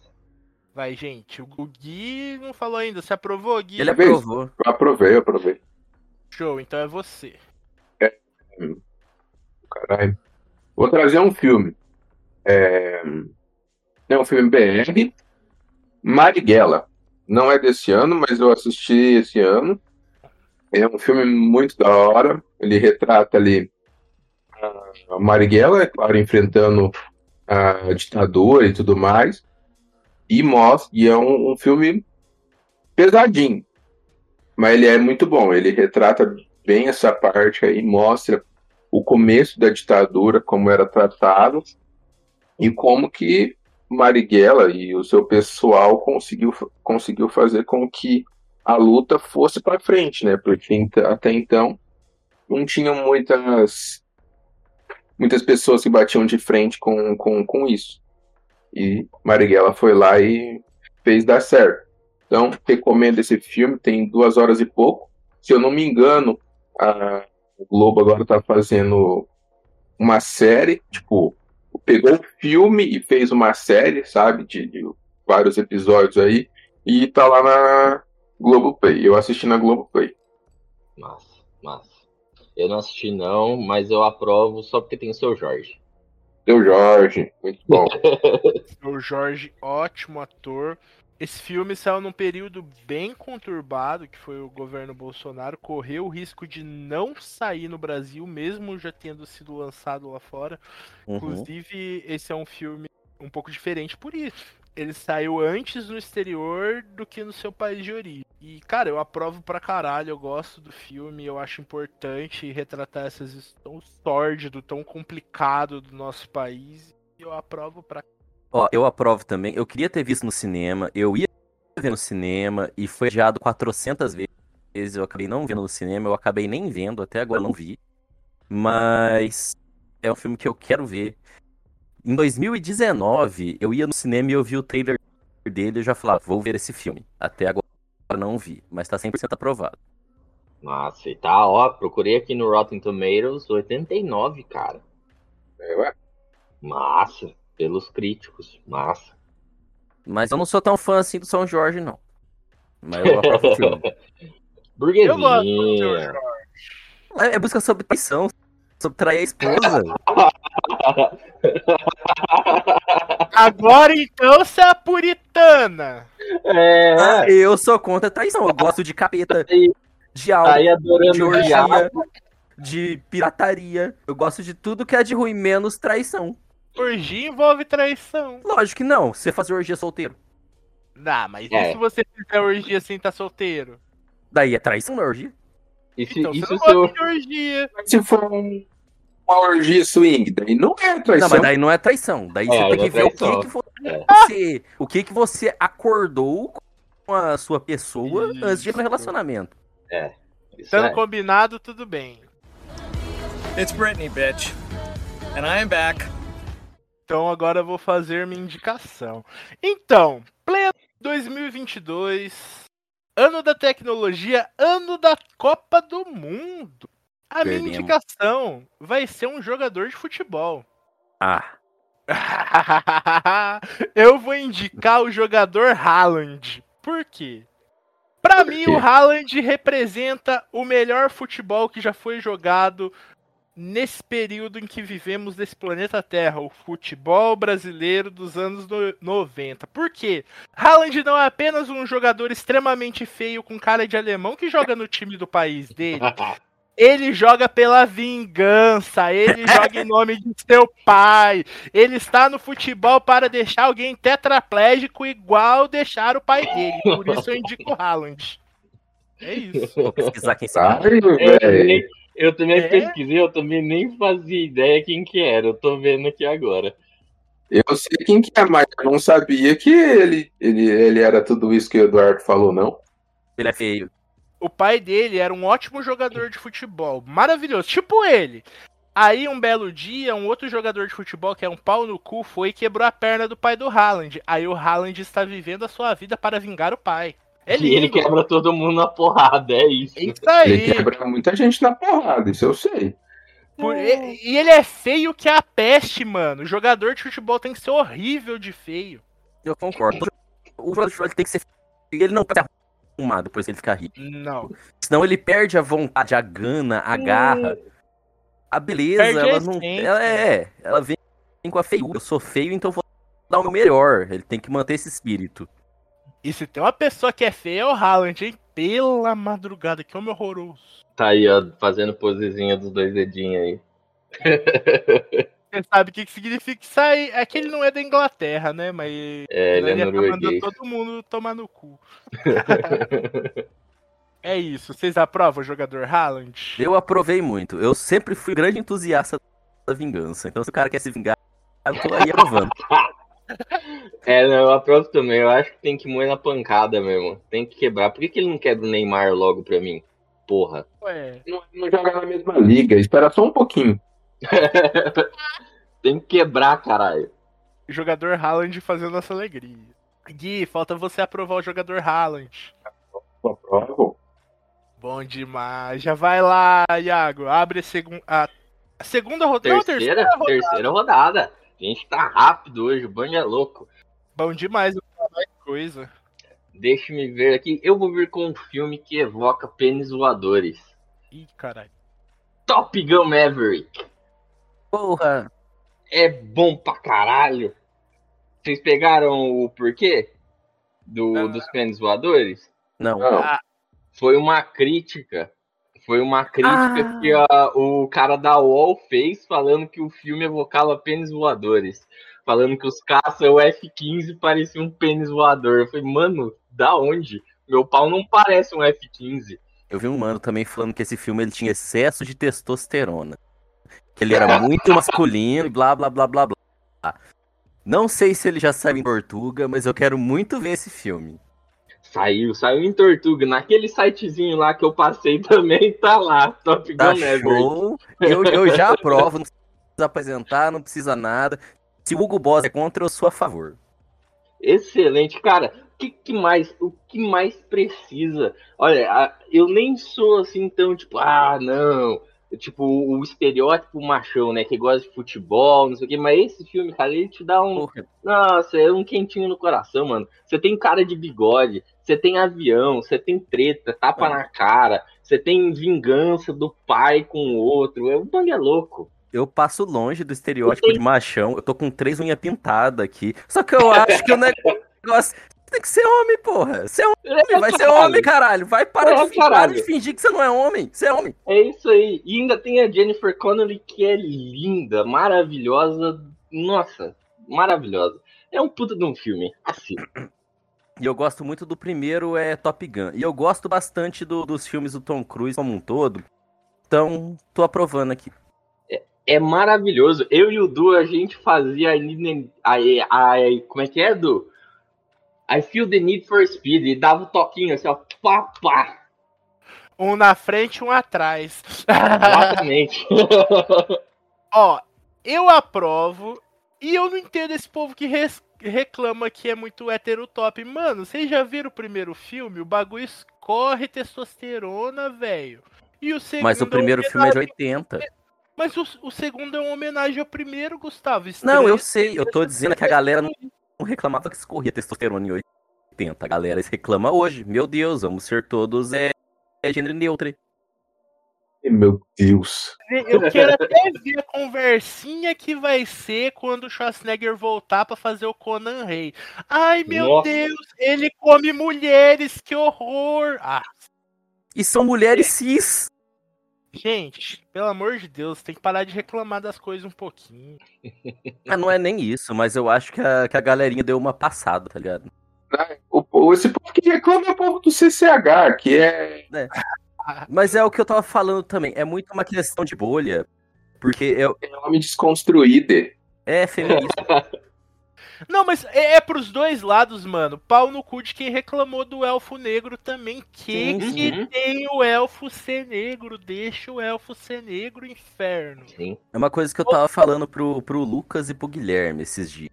Vai, gente. O Gui não falou ainda. Você aprovou, Gui? Ele aprovou. Eu aprovei, eu aprovei. Show, então é você. Caralho. Vou trazer um filme. É, é um filme BR. Marighella. Não é desse ano, mas eu assisti esse ano. É um filme muito da hora. Ele retrata ali a Marighella, é claro, enfrentando a ditadura e tudo mais. E mostra, e é um, um filme pesadinho. Mas ele é muito bom. Ele retrata bem essa parte aí, mostra o começo da ditadura, como era tratado, e como que Marighella e o seu pessoal conseguiu, conseguiu fazer com que a luta fosse para frente, né? Porque até então não tinham muitas muitas pessoas que batiam de frente com, com, com isso. E Marighella foi lá e fez dar certo. Então, recomendo esse filme, tem duas horas e pouco. Se eu não me engano, a, Globo agora tá fazendo uma série, tipo, pegou o filme e fez uma série, sabe, de, de vários episódios aí, e tá lá na Globoplay. Eu assisti na Globoplay. Massa, massa. Eu não assisti não, mas eu aprovo só porque tem o seu Jorge. Seu Jorge, muito bom. O Jorge, ótimo ator. Esse filme saiu num período bem conturbado, que foi o governo Bolsonaro, correu o risco de não sair no Brasil, mesmo já tendo sido lançado lá fora. Uhum. Inclusive, esse é um filme um pouco diferente por isso. Ele saiu antes no exterior do que no seu país de origem. E, cara, eu aprovo pra caralho, eu gosto do filme, eu acho importante retratar essas tão sórdido, tão complicado do nosso país. E eu aprovo pra Ó, eu aprovo também. Eu queria ter visto no cinema, eu ia ver no cinema e foi adiado 400 vezes. Eu acabei não vendo no cinema, eu acabei nem vendo, até agora não vi. Mas é um filme que eu quero ver. Em 2019, eu ia no cinema e eu vi o trailer dele e já falava, vou ver esse filme. Até agora não vi, mas tá 100% aprovado. Nossa, e tá, ó, procurei aqui no Rotten Tomatoes, 89, cara. É, ué. Massa, pelos críticos, massa. Mas eu não sou tão fã assim do São Jorge, não. Mas eu aprovo o filme. Eu gosto do Burguesinha. Jorge. É, é busca sobre traição, sobre trair a esposa. Agora então você é a puritana. É, Ah, eu sou contra a traição. Eu gosto de capeta, aí, de alma, tá aí de orgia, de pirataria. Eu gosto de tudo que é de ruim, menos traição. Orgia envolve traição. Lógico que não. Você fazer orgia solteiro. Não, mas É. e se você fizer orgia sem estar solteiro? Daí é traição, não é orgia? E se, Então e você se não gosta de orgia. Se for um- uma orgia swing, daí não é traição. Não, mas daí não é traição. Daí É, você tem que é ver o que que você, É. o que que você acordou com a sua pessoa antes de ir pro Isso. relacionamento. Isso Estando é. combinado, tudo bem. It's Britney, bitch. And I am back. Então agora eu vou fazer minha indicação. Então, pleno 2022, ano da tecnologia, ano da Copa do Mundo. A minha Perdemos. indicação vai ser um jogador de futebol. Ah, eu vou indicar o jogador Haaland. Por quê? Pra Por mim, o Haaland representa o melhor futebol que já foi jogado nesse período em que vivemos nesse planeta Terra, o futebol brasileiro dos anos no- 90. Por quê? Haaland não é apenas um jogador extremamente feio com cara de alemão que joga no time do país dele. Ele joga pela vingança, ele joga em nome de seu pai. Ele está no futebol para deixar alguém tetraplégico igual deixar o pai dele. Por isso eu indico o Haaland. É isso. vou pesquisar quem. Eu, velho. eu também É? pesquisei, eu também nem fazia ideia quem que era. Eu tô vendo aqui agora. Eu sei quem que é, mas eu não sabia que ele, ele, ele era tudo isso que o Eduardo falou, não. Ele é feio. O pai dele era um ótimo jogador de futebol, maravilhoso, tipo ele. Aí um belo dia, um outro jogador de futebol que é um pau no cu foi e quebrou a perna do pai do Haaland. Aí o Haaland está vivendo a sua vida para vingar o pai. É E ele lindo. quebra todo mundo na porrada, é isso. É isso Ele aí. quebra muita gente na porrada, isso eu sei. Por- e, e ele é feio que a peste, mano. O jogador de futebol tem que ser horrível de feio. Eu concordo. O jogador de futebol ele tem que ser feio. Ele não pode arrumado depois que ele ficar rico. Não. Senão ele perde a vontade, a gana, a garra. A beleza, Perde a ela não. Ela é. Ela vem com a feiura. Eu sou feio, então vou dar o meu melhor. Ele tem que manter esse espírito. E se tem uma pessoa que é feia é o Haaland, hein? Pela madrugada, que homem horroroso. Tá aí, ó, fazendo posezinha dos dois dedinhos aí. Você sabe o que, que significa isso aí? É que ele não é da Inglaterra, né? Mas É, ele é tá mandando norueguês. todo mundo tomar no cu. é isso. Vocês aprovam o jogador Haaland? Eu aprovei muito. Eu sempre fui grande entusiasta da vingança. Então se o cara quer se vingar, eu tô aí aprovando. É, não, eu aprovo também. Eu acho que tem que moer na pancada mesmo. Tem que quebrar. Por que, que ele não quebra o Neymar logo pra mim? Porra. Ué, Não, não joga na mesma liga, espera só um pouquinho. tem que quebrar, caralho. jogador Haaland fazendo essa alegria. Gui, falta você aprovar o jogador Haaland. Aprovo. Bom demais. Já vai lá, Iago. Abre a, segun... a... a segunda rodada. Não, Terceira, terceira rodada. terceira rodada. A gente tá rápido hoje, o banho é louco. Bom demais. mais coisa. Deixa-me ver aqui. Eu vou vir com um filme que evoca pênis voadores. Ih, caralho. Top Gun Maverick. Porra! É bom pra caralho. Vocês pegaram o porquê do, Ah. dos pênis voadores? Não. Não. Foi uma crítica. Foi uma crítica Ah. que a- o cara da UOL fez falando que o filme evocava pênis voadores. Falando que os caça o F-15 parecia um pênis voador. Eu falei, mano, da onde? Meu pau não parece um F-15. Eu vi um mano também falando que esse filme ele tinha excesso de testosterona. Ele era muito masculino e blá blá blá blá blá. Não sei se ele já saiu em Portuga, mas eu quero muito ver esse filme. Saiu, saiu em Tortuga. Naquele sitezinho lá que eu passei também tá lá. Top Gun Tá Maverick. show. Eu, eu já aprovo. Não apresentar, não precisa nada. Se o Hugo Boss é contra, eu sou a favor. Excelente, cara. O que, que mais? O que mais precisa? Olha, eu nem sou assim tão tipo, ah, não. Tipo, o estereótipo machão, né? Que gosta de futebol, não sei o quê. Mas esse filme, cara, ele te dá um. Porra, Nossa, é um quentinho no coração, mano. Você tem cara de bigode, você tem avião, você tem treta, tapa na cara, você tem vingança do pai com o outro. É, o bando é louco. eu passo longe do estereótipo de machão. Eu tô com três unhas pintadas aqui. Só que eu acho que o negócio tem que ser homem, porra. Ser homem, vai ser homem, caralho. Vai parar É, de, fi- para caralho. de fingir que você não é homem. Você é homem. É isso aí. E ainda tem a Jennifer Connelly, que é linda, maravilhosa. Nossa, maravilhosa. É um puta de um filme. Assim. E eu gosto muito do primeiro, é Top Gun. E eu gosto bastante do- dos filmes do Tom Cruise como um todo. Então, tô aprovando aqui. É maravilhoso. Eu e o Du, a gente fazia a, a, a- Como é que é, Du? I feel the need for speed. E dava o toquinho assim, ó. Pá, pá. Um na frente, um atrás. Exatamente. Ó, eu aprovo e eu não entendo esse povo que res- reclama que é muito heterotop. Mano, vocês já viram o primeiro filme? O bagulho escorre testosterona, velho. E o segundo Mas o primeiro é filme é de homenagem- 80. Mas o, o segundo é uma homenagem ao primeiro, Gustavo. Não, eu sei. Eu tô dizendo que a galera não reclamava que escorria testosterona em 80. A galera reclama hoje. Meu Deus, vamos ser todos é, é gênero neutro. Meu Deus. Eu quero até ver a conversinha que vai ser quando o Schwarzenegger voltar pra fazer o Conan Rei. Ai, meu Nossa. Deus, ele come mulheres, que horror! Ah, E são mulheres cis. Gente, pelo amor de Deus, tem que parar de reclamar das coisas um pouquinho. Ah, não é nem isso, mas eu acho que a, que a galerinha deu uma passada, tá ligado? O, o- esse povo que reclama é o povo do CCH, que é. Mas é o que eu tava falando também. É muito uma questão de bolha. Porque eu, é homem desconstruído. é feminista. Não, mas é, é pros dois lados, mano. Pau no cu de quem reclamou do elfo negro também. Que Sim, que sim. tem o elfo ser negro? Deixa o elfo ser negro, inferno. Sim. É uma coisa que eu tava falando pro, pro Lucas e pro Guilherme esses dias.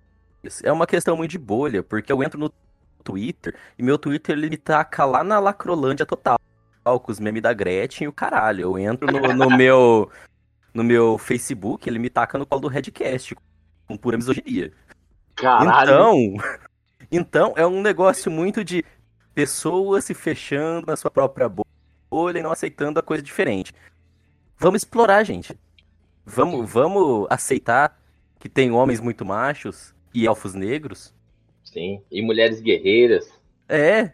É uma questão muito de bolha, porque eu entro no Twitter e meu Twitter ele me taca lá na Lacrolândia total, com os memes da Gretchen e o caralho. Eu entro no, no meu no meu Facebook, ele me taca no colo do Redcast, com pura misoginia. Caralho. Então, então é um negócio muito de pessoas se fechando na sua própria bolha e não aceitando a coisa diferente. Vamos explorar, gente. Vamos, vamos aceitar que tem homens muito machos e elfos negros. Sim. E mulheres guerreiras. É,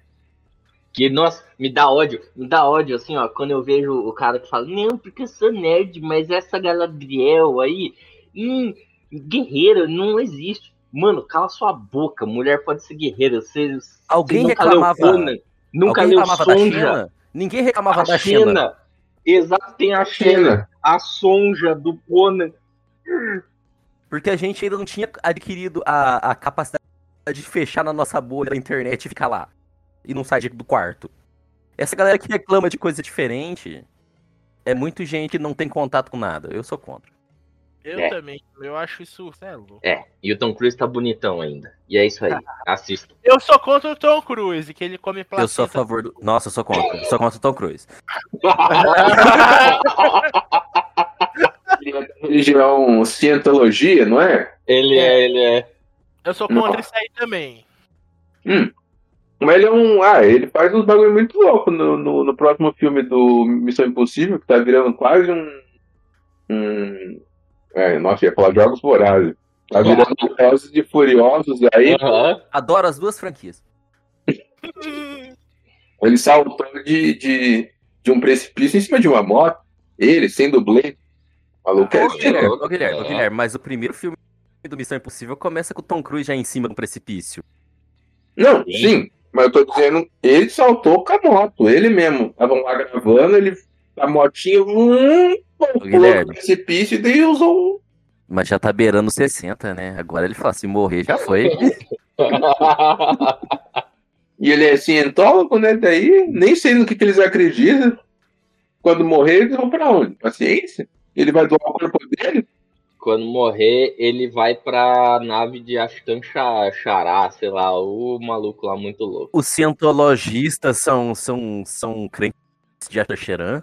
Que, nossa, me dá ódio, me dá ódio, assim, ó, quando eu vejo o cara que fala, não, porque eu sou nerd, mas essa Galadriel aí, hum, guerreira, não existe. Mano, cala sua boca, mulher pode ser guerreira, você, você Alguém nunca reclamava- leu Conan, nunca alguém leu reclamava da Sonja, China? Ninguém reclamava a da China. China, exato, tem a China, China. a Sonja do Conan, Porque a gente ainda não tinha adquirido a, a capacidade de fechar na nossa bolha da internet e ficar lá. E não sair do quarto. Essa galera que reclama de coisa diferente é muito gente que não tem contato com nada. Eu sou contra. Eu É. também, eu acho isso. É louco. é, e o Tom Cruise tá bonitão ainda, e é isso aí, assista. Eu sou contra o Tom Cruise, que ele come placenta. Eu sou a favor do. Nossa, eu sou contra. Eu sou contra o Tom Cruise. Ele é religião cientologia, não é? ele é, ele é, Eu sou Não. contra isso aí também. Mas ele é um. Ah, ele faz uns bagulho muito louco no, no, no próximo filme do Missão Impossível, que tá virando quase um. um é, nossa, ia falar Jogos Vorazes. Tá virando Velozes e Furiosos aí. Aham. Adoro as duas franquias. Ele saltou de, de, de um precipício em cima de uma moto. Ele, sem dublê. Maluco é Ô, direto. Ô, Guilherme, ô, É. Guilherme, mas o primeiro filme do Missão Impossível começa com o Tom Cruise já em cima do precipício. Não, Sim. sim. Mas eu tô dizendo, ele saltou com a moto. Ele mesmo. Estavam lá gravando, ele. A motinha. Hum, pulou Guilherme. no precipício e daí usou um. Mas já tá beirando 60, né? Agora ele fala, se morrer já foi. E ele é cientólogo, né? Daí nem sei no que, que eles acreditam. Quando morrer, eles vão pra onde? Pra ciência? Ele vai doar o corpo dele? quando morrer, ele vai pra nave de Ashtan Chará, sei lá, o maluco lá muito louco. Os cientologistas são, são, são crentes de Atacheran?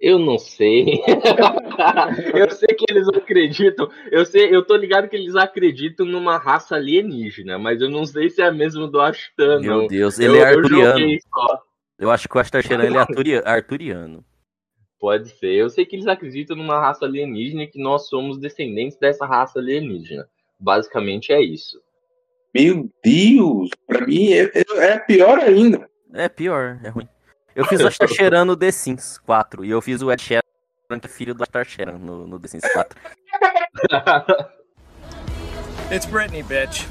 Eu não sei. eu sei que eles acreditam. Eu sei, eu tô ligado que eles acreditam numa raça alienígena, mas eu não sei se é a mesma do Ashtan. Meu. Deus, ele eu, é arturiano. Eu, eu, acho que o Ashtan ele é arturia, arturiano. Pode ser. Eu sei que eles acreditam numa raça alienígena e que nós somos descendentes dessa raça alienígena. Basicamente é isso. Meu Deus! Pra mim é, é pior ainda. É pior, é ruim. Eu fiz o Ashtar Sheeran no The Sims 4 e eu fiz o Ed Sheeran, que é filho do Ashtar Sheeran no, no The Sims 4. It's Britney, bitch.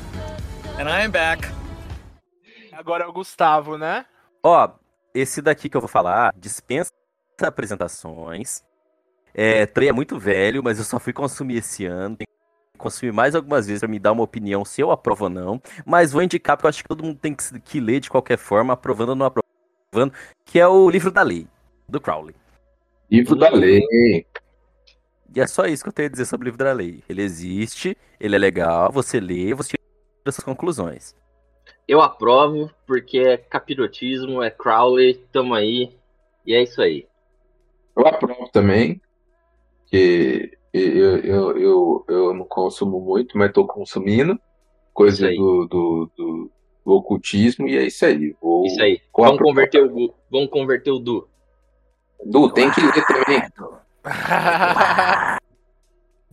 And I am back. Agora é o Gustavo, né? Ó, esse daqui que eu vou falar dispensa apresentações. É, trem é muito velho, mas eu só fui consumir esse ano. Tem que consumir mais algumas vezes para me dar uma opinião se eu aprovo ou não. Mas vou indicar porque eu acho que todo mundo tem que, que ler de qualquer forma, aprovando ou não aprovando, que é o livro da lei, do Crowley. Livro da lei. E é só isso que eu tenho a dizer sobre o livro da lei. Ele existe, ele é legal, você lê, você tira suas conclusões. Eu aprovo, porque é capirotismo, é Crowley, tamo aí, e é isso aí. Eu aprovo também, que eu, eu, eu, eu não consumo muito, mas estou consumindo coisa do, do, do, do, ocultismo e é isso aí. Vou, isso aí. Vamos converter, o, vamos converter o Du. Du, tem que ler também.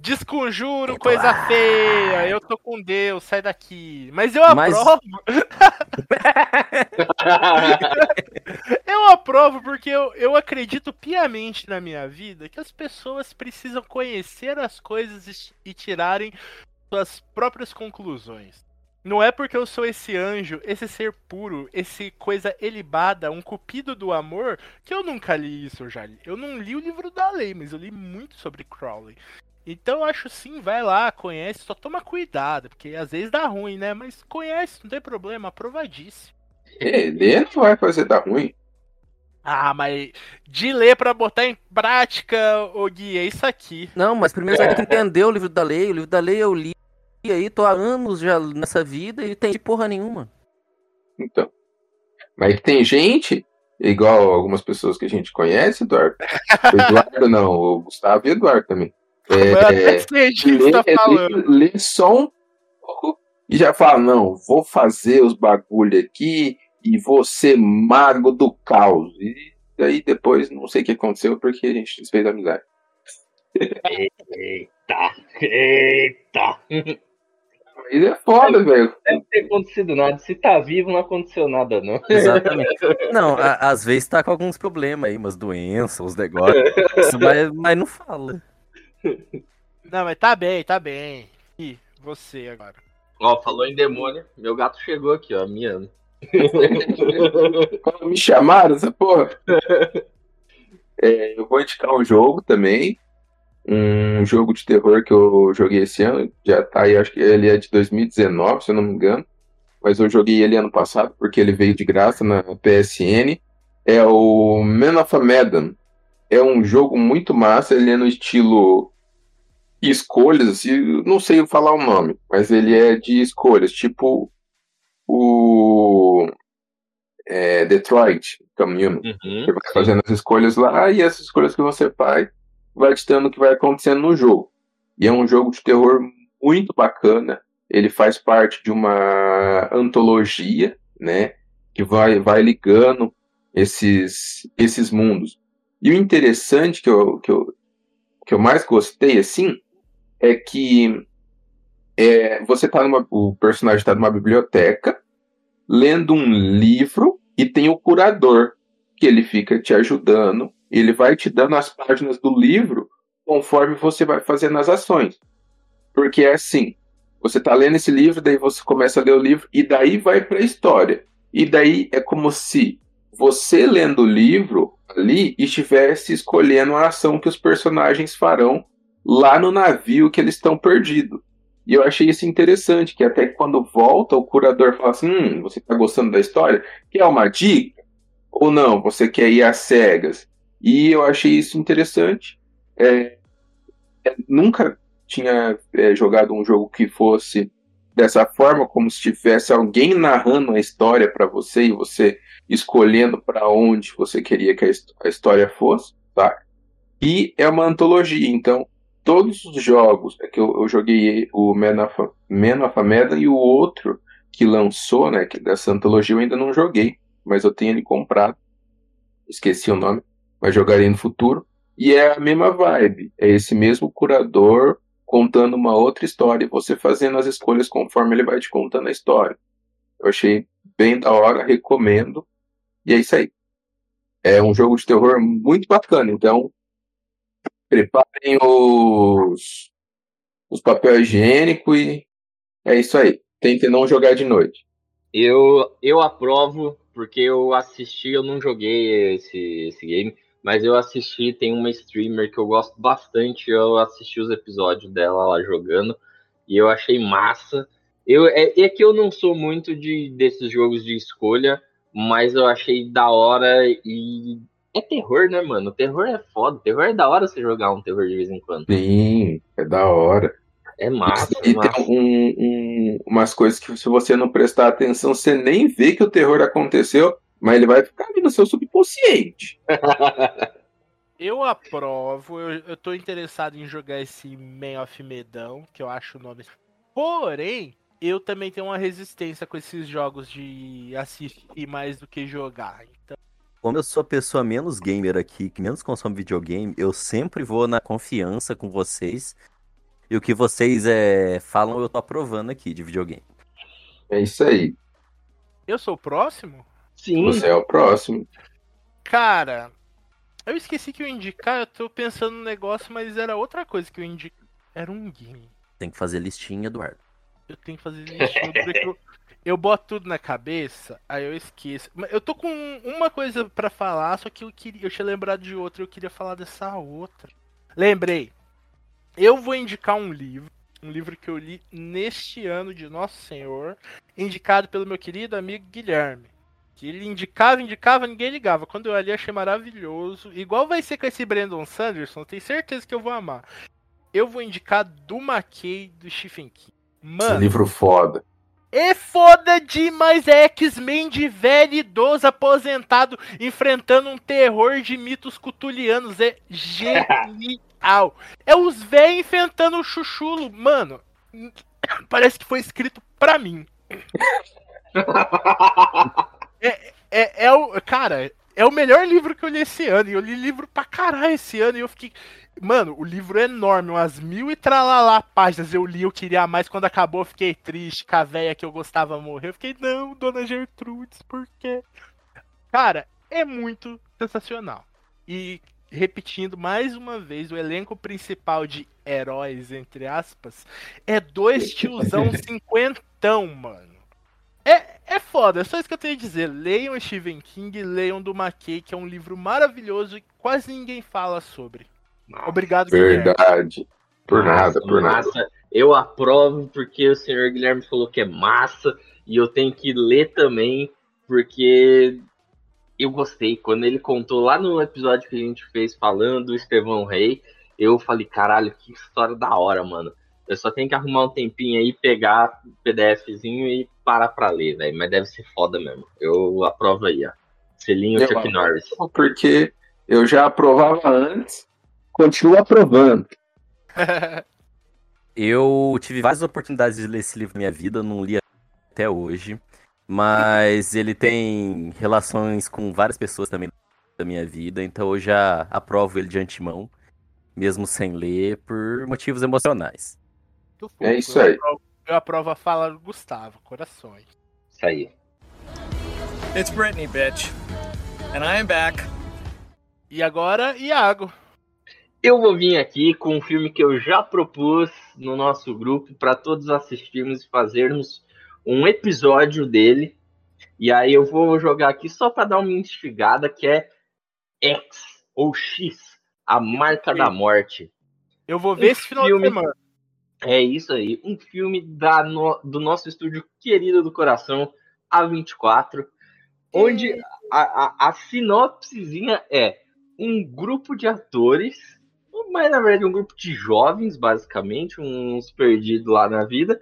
Desconjuro, coisa feia. Eu tô com Deus, sai daqui. Mas eu aprovo. Mas... eu aprovo porque eu, eu acredito piamente na minha vida que as pessoas precisam conhecer as coisas e tirarem suas próprias conclusões. Não é porque eu sou esse anjo, esse ser puro, esse coisa elibada, um cupido do amor, que eu nunca li isso, eu já li. Eu não li o livro da lei, mas eu li muito sobre Crowley. Então eu acho sim, vai lá, conhece, só toma cuidado, porque às vezes dá ruim, né? Mas conhece, não tem problema, aprovadíssimo. É, ler não vai fazer dar ruim. Ah, mas de ler pra botar em prática, ô Gui, é isso aqui. Não, mas primeiro você tem que entender o livro da lei. O livro da lei eu li e aí tô há anos já nessa vida e tem porra nenhuma. Então. Mas tem gente, igual algumas pessoas que a gente conhece, Eduardo. O Eduardo não, o Gustavo e o Eduardo também. É, lê, tá lê, lê só um pouco e já fala: não, vou fazer os bagulho aqui e vou ser mago do caos. E daí depois não sei o que aconteceu porque a gente desfez a amizade. Eita, eita. Mas é foda, velho. Deve ter acontecido nada. Se tá vivo, não aconteceu nada, não. Exatamente. Não, a, às vezes tá com alguns problemas aí, umas doenças, uns negócios. mas, mas não fala. Não, mas tá bem, tá bem. E você agora? Ó, falou em demônio. Meu gato chegou aqui, ó, miando. Me chamaram essa porra. É, eu vou indicar um jogo também. Um jogo de terror que eu joguei esse ano. Já tá aí, acho que ele é de 2019, se eu não me engano. Mas eu joguei ele ano passado porque ele veio de graça na PSN. É o Man of a Medan. É um jogo muito massa, ele é no estilo escolhas, não sei falar o nome, mas ele é de escolhas, tipo o é, Detroit Commune. Uhum, você vai fazendo as escolhas lá e essas escolhas que você faz vai ditando o que vai acontecendo no jogo. E é um jogo de terror muito bacana. Ele faz parte de uma antologia, né, que vai, vai ligando esses, esses mundos. E o interessante que eu, que eu, que eu mais gostei, assim, é que é, você tá numa. O personagem está numa biblioteca, lendo um livro, e tem o curador, que ele fica te ajudando, ele vai te dando as páginas do livro conforme você vai fazendo as ações. Porque é assim, você tá lendo esse livro, daí você começa a ler o livro, e daí vai para a história. E daí é como se você lendo o livro ali estivesse escolhendo a ação que os personagens farão lá no navio que eles estão perdidos. E eu achei isso interessante, que até quando volta, o curador fala assim: hum, você está gostando da história? Quer uma dica? Ou não, você quer ir às cegas? E eu achei isso interessante. É, é, nunca tinha é, jogado um jogo que fosse dessa forma, como se tivesse alguém narrando a história para você e você escolhendo para onde você queria que a história fosse, tá? E é uma antologia, então todos os jogos é que eu, eu joguei o Man of, Man of Medan e o outro que lançou, né, que dessa antologia eu ainda não joguei, mas eu tenho ele comprado. Esqueci o nome, mas jogarei no futuro. E é a mesma vibe, é esse mesmo curador contando uma outra história, e você fazendo as escolhas conforme ele vai te contando a história. Eu achei bem da hora, recomendo. E é isso aí. É um jogo de terror muito bacana, então preparem os, os papel higiênico e é isso aí. Tentem não jogar de noite. Eu, eu aprovo, porque eu assisti, eu não joguei esse, esse game, mas eu assisti, tem uma streamer que eu gosto bastante, eu assisti os episódios dela lá jogando, e eu achei massa. Eu, é, é que eu não sou muito de desses jogos de escolha, mas eu achei da hora e é terror, né, mano? Terror é foda. Terror é da hora você jogar um terror de vez em quando. Sim, é da hora. É massa. E é massa. tem um, um, umas coisas que, se você não prestar atenção, você nem vê que o terror aconteceu, mas ele vai ficar ali no seu subconsciente. eu aprovo, eu, eu tô interessado em jogar esse Man of Medão, que eu acho o nome. Porém, eu também tenho uma resistência com esses jogos de assistir mais do que jogar. Então... Como eu sou a pessoa menos gamer aqui, que menos consome videogame, eu sempre vou na confiança com vocês e o que vocês é, falam, eu tô aprovando aqui de videogame. É isso aí. Eu sou o próximo? Sim. Você é o próximo. Cara, eu esqueci que eu ia indicar, eu tô pensando no negócio, mas era outra coisa que eu indico. Era um game. Tem que fazer listinha, Eduardo. Eu tenho que fazer listinha, porque eu, eu boto tudo na cabeça, aí eu esqueço. Eu tô com uma coisa para falar, só que eu queria, eu tinha lembrado de outra, eu queria falar dessa outra. Lembrei. Eu vou indicar um livro, um livro que eu li neste ano de Nosso Senhor, indicado pelo meu querido amigo Guilherme. Que ele indicava, indicava, ninguém ligava. Quando eu ali achei maravilhoso. Igual vai ser com esse Brandon Sanderson, tenho certeza que eu vou amar. Eu vou indicar do McKay do Stephen King. Mano. Esse livro foda. É foda demais, é X-Men de velho idoso aposentado enfrentando um terror de mitos cutulianos. É genial. É os velhos enfrentando o chuchulo. Mano, parece que foi escrito pra mim. é, é, é o. Cara, é o melhor livro que eu li esse ano. E eu li livro pra caralho esse ano. E eu fiquei. Mano, o livro é enorme, umas mil e tralalá páginas. Eu li, eu queria mais. Quando acabou, eu fiquei triste. Com a véia que eu gostava morrer. Eu fiquei, não, dona Gertrudes, por quê? Cara, é muito sensacional. E repetindo mais uma vez, o elenco principal de heróis, entre aspas, é dois tiozão cinquentão, mano. É, é foda, é só isso que eu tenho a dizer. Leiam Stephen King, leiam do McKay, que é um livro maravilhoso e quase ninguém fala sobre. Nossa, Obrigado, Verdade. Por massa, nada, por massa. nada. Eu aprovo porque o senhor Guilherme falou que é massa e eu tenho que ler também porque eu gostei. Quando ele contou lá no episódio que a gente fez falando do Estevão Rei, eu falei, caralho, que história da hora, mano. Eu só tenho que arrumar um tempinho aí, pegar o PDFzinho e parar pra ler, velho. Mas deve ser foda mesmo. Eu aprovo aí, ó. Selinho Eu Chuck aprovo. Norris. Porque eu já aprovava antes, continuo aprovando. Eu tive várias oportunidades de ler esse livro na minha vida, não li até hoje. Mas ele tem relações com várias pessoas também da minha vida, então eu já aprovo ele de antemão, mesmo sem ler, por motivos emocionais. Muito É fofo. isso Eu aí. aprovo- Eu aprovo a fala do Gustavo, corações. Isso aí. It's Britney, bitch. And I am back. E agora, Iago. Eu vou vir aqui com um filme que eu já propus no nosso grupo para todos assistirmos e fazermos um episódio dele. E aí eu vou jogar aqui só para dar uma instigada que é X ou X, a marca da morte. Eu vou ver Um esse final filme. de semana. É isso aí, um filme da no- do nosso estúdio querido do coração, A24, onde a, a, a sinopsezinha é um grupo de atores, mas na verdade um grupo de jovens, basicamente, uns perdidos lá na vida,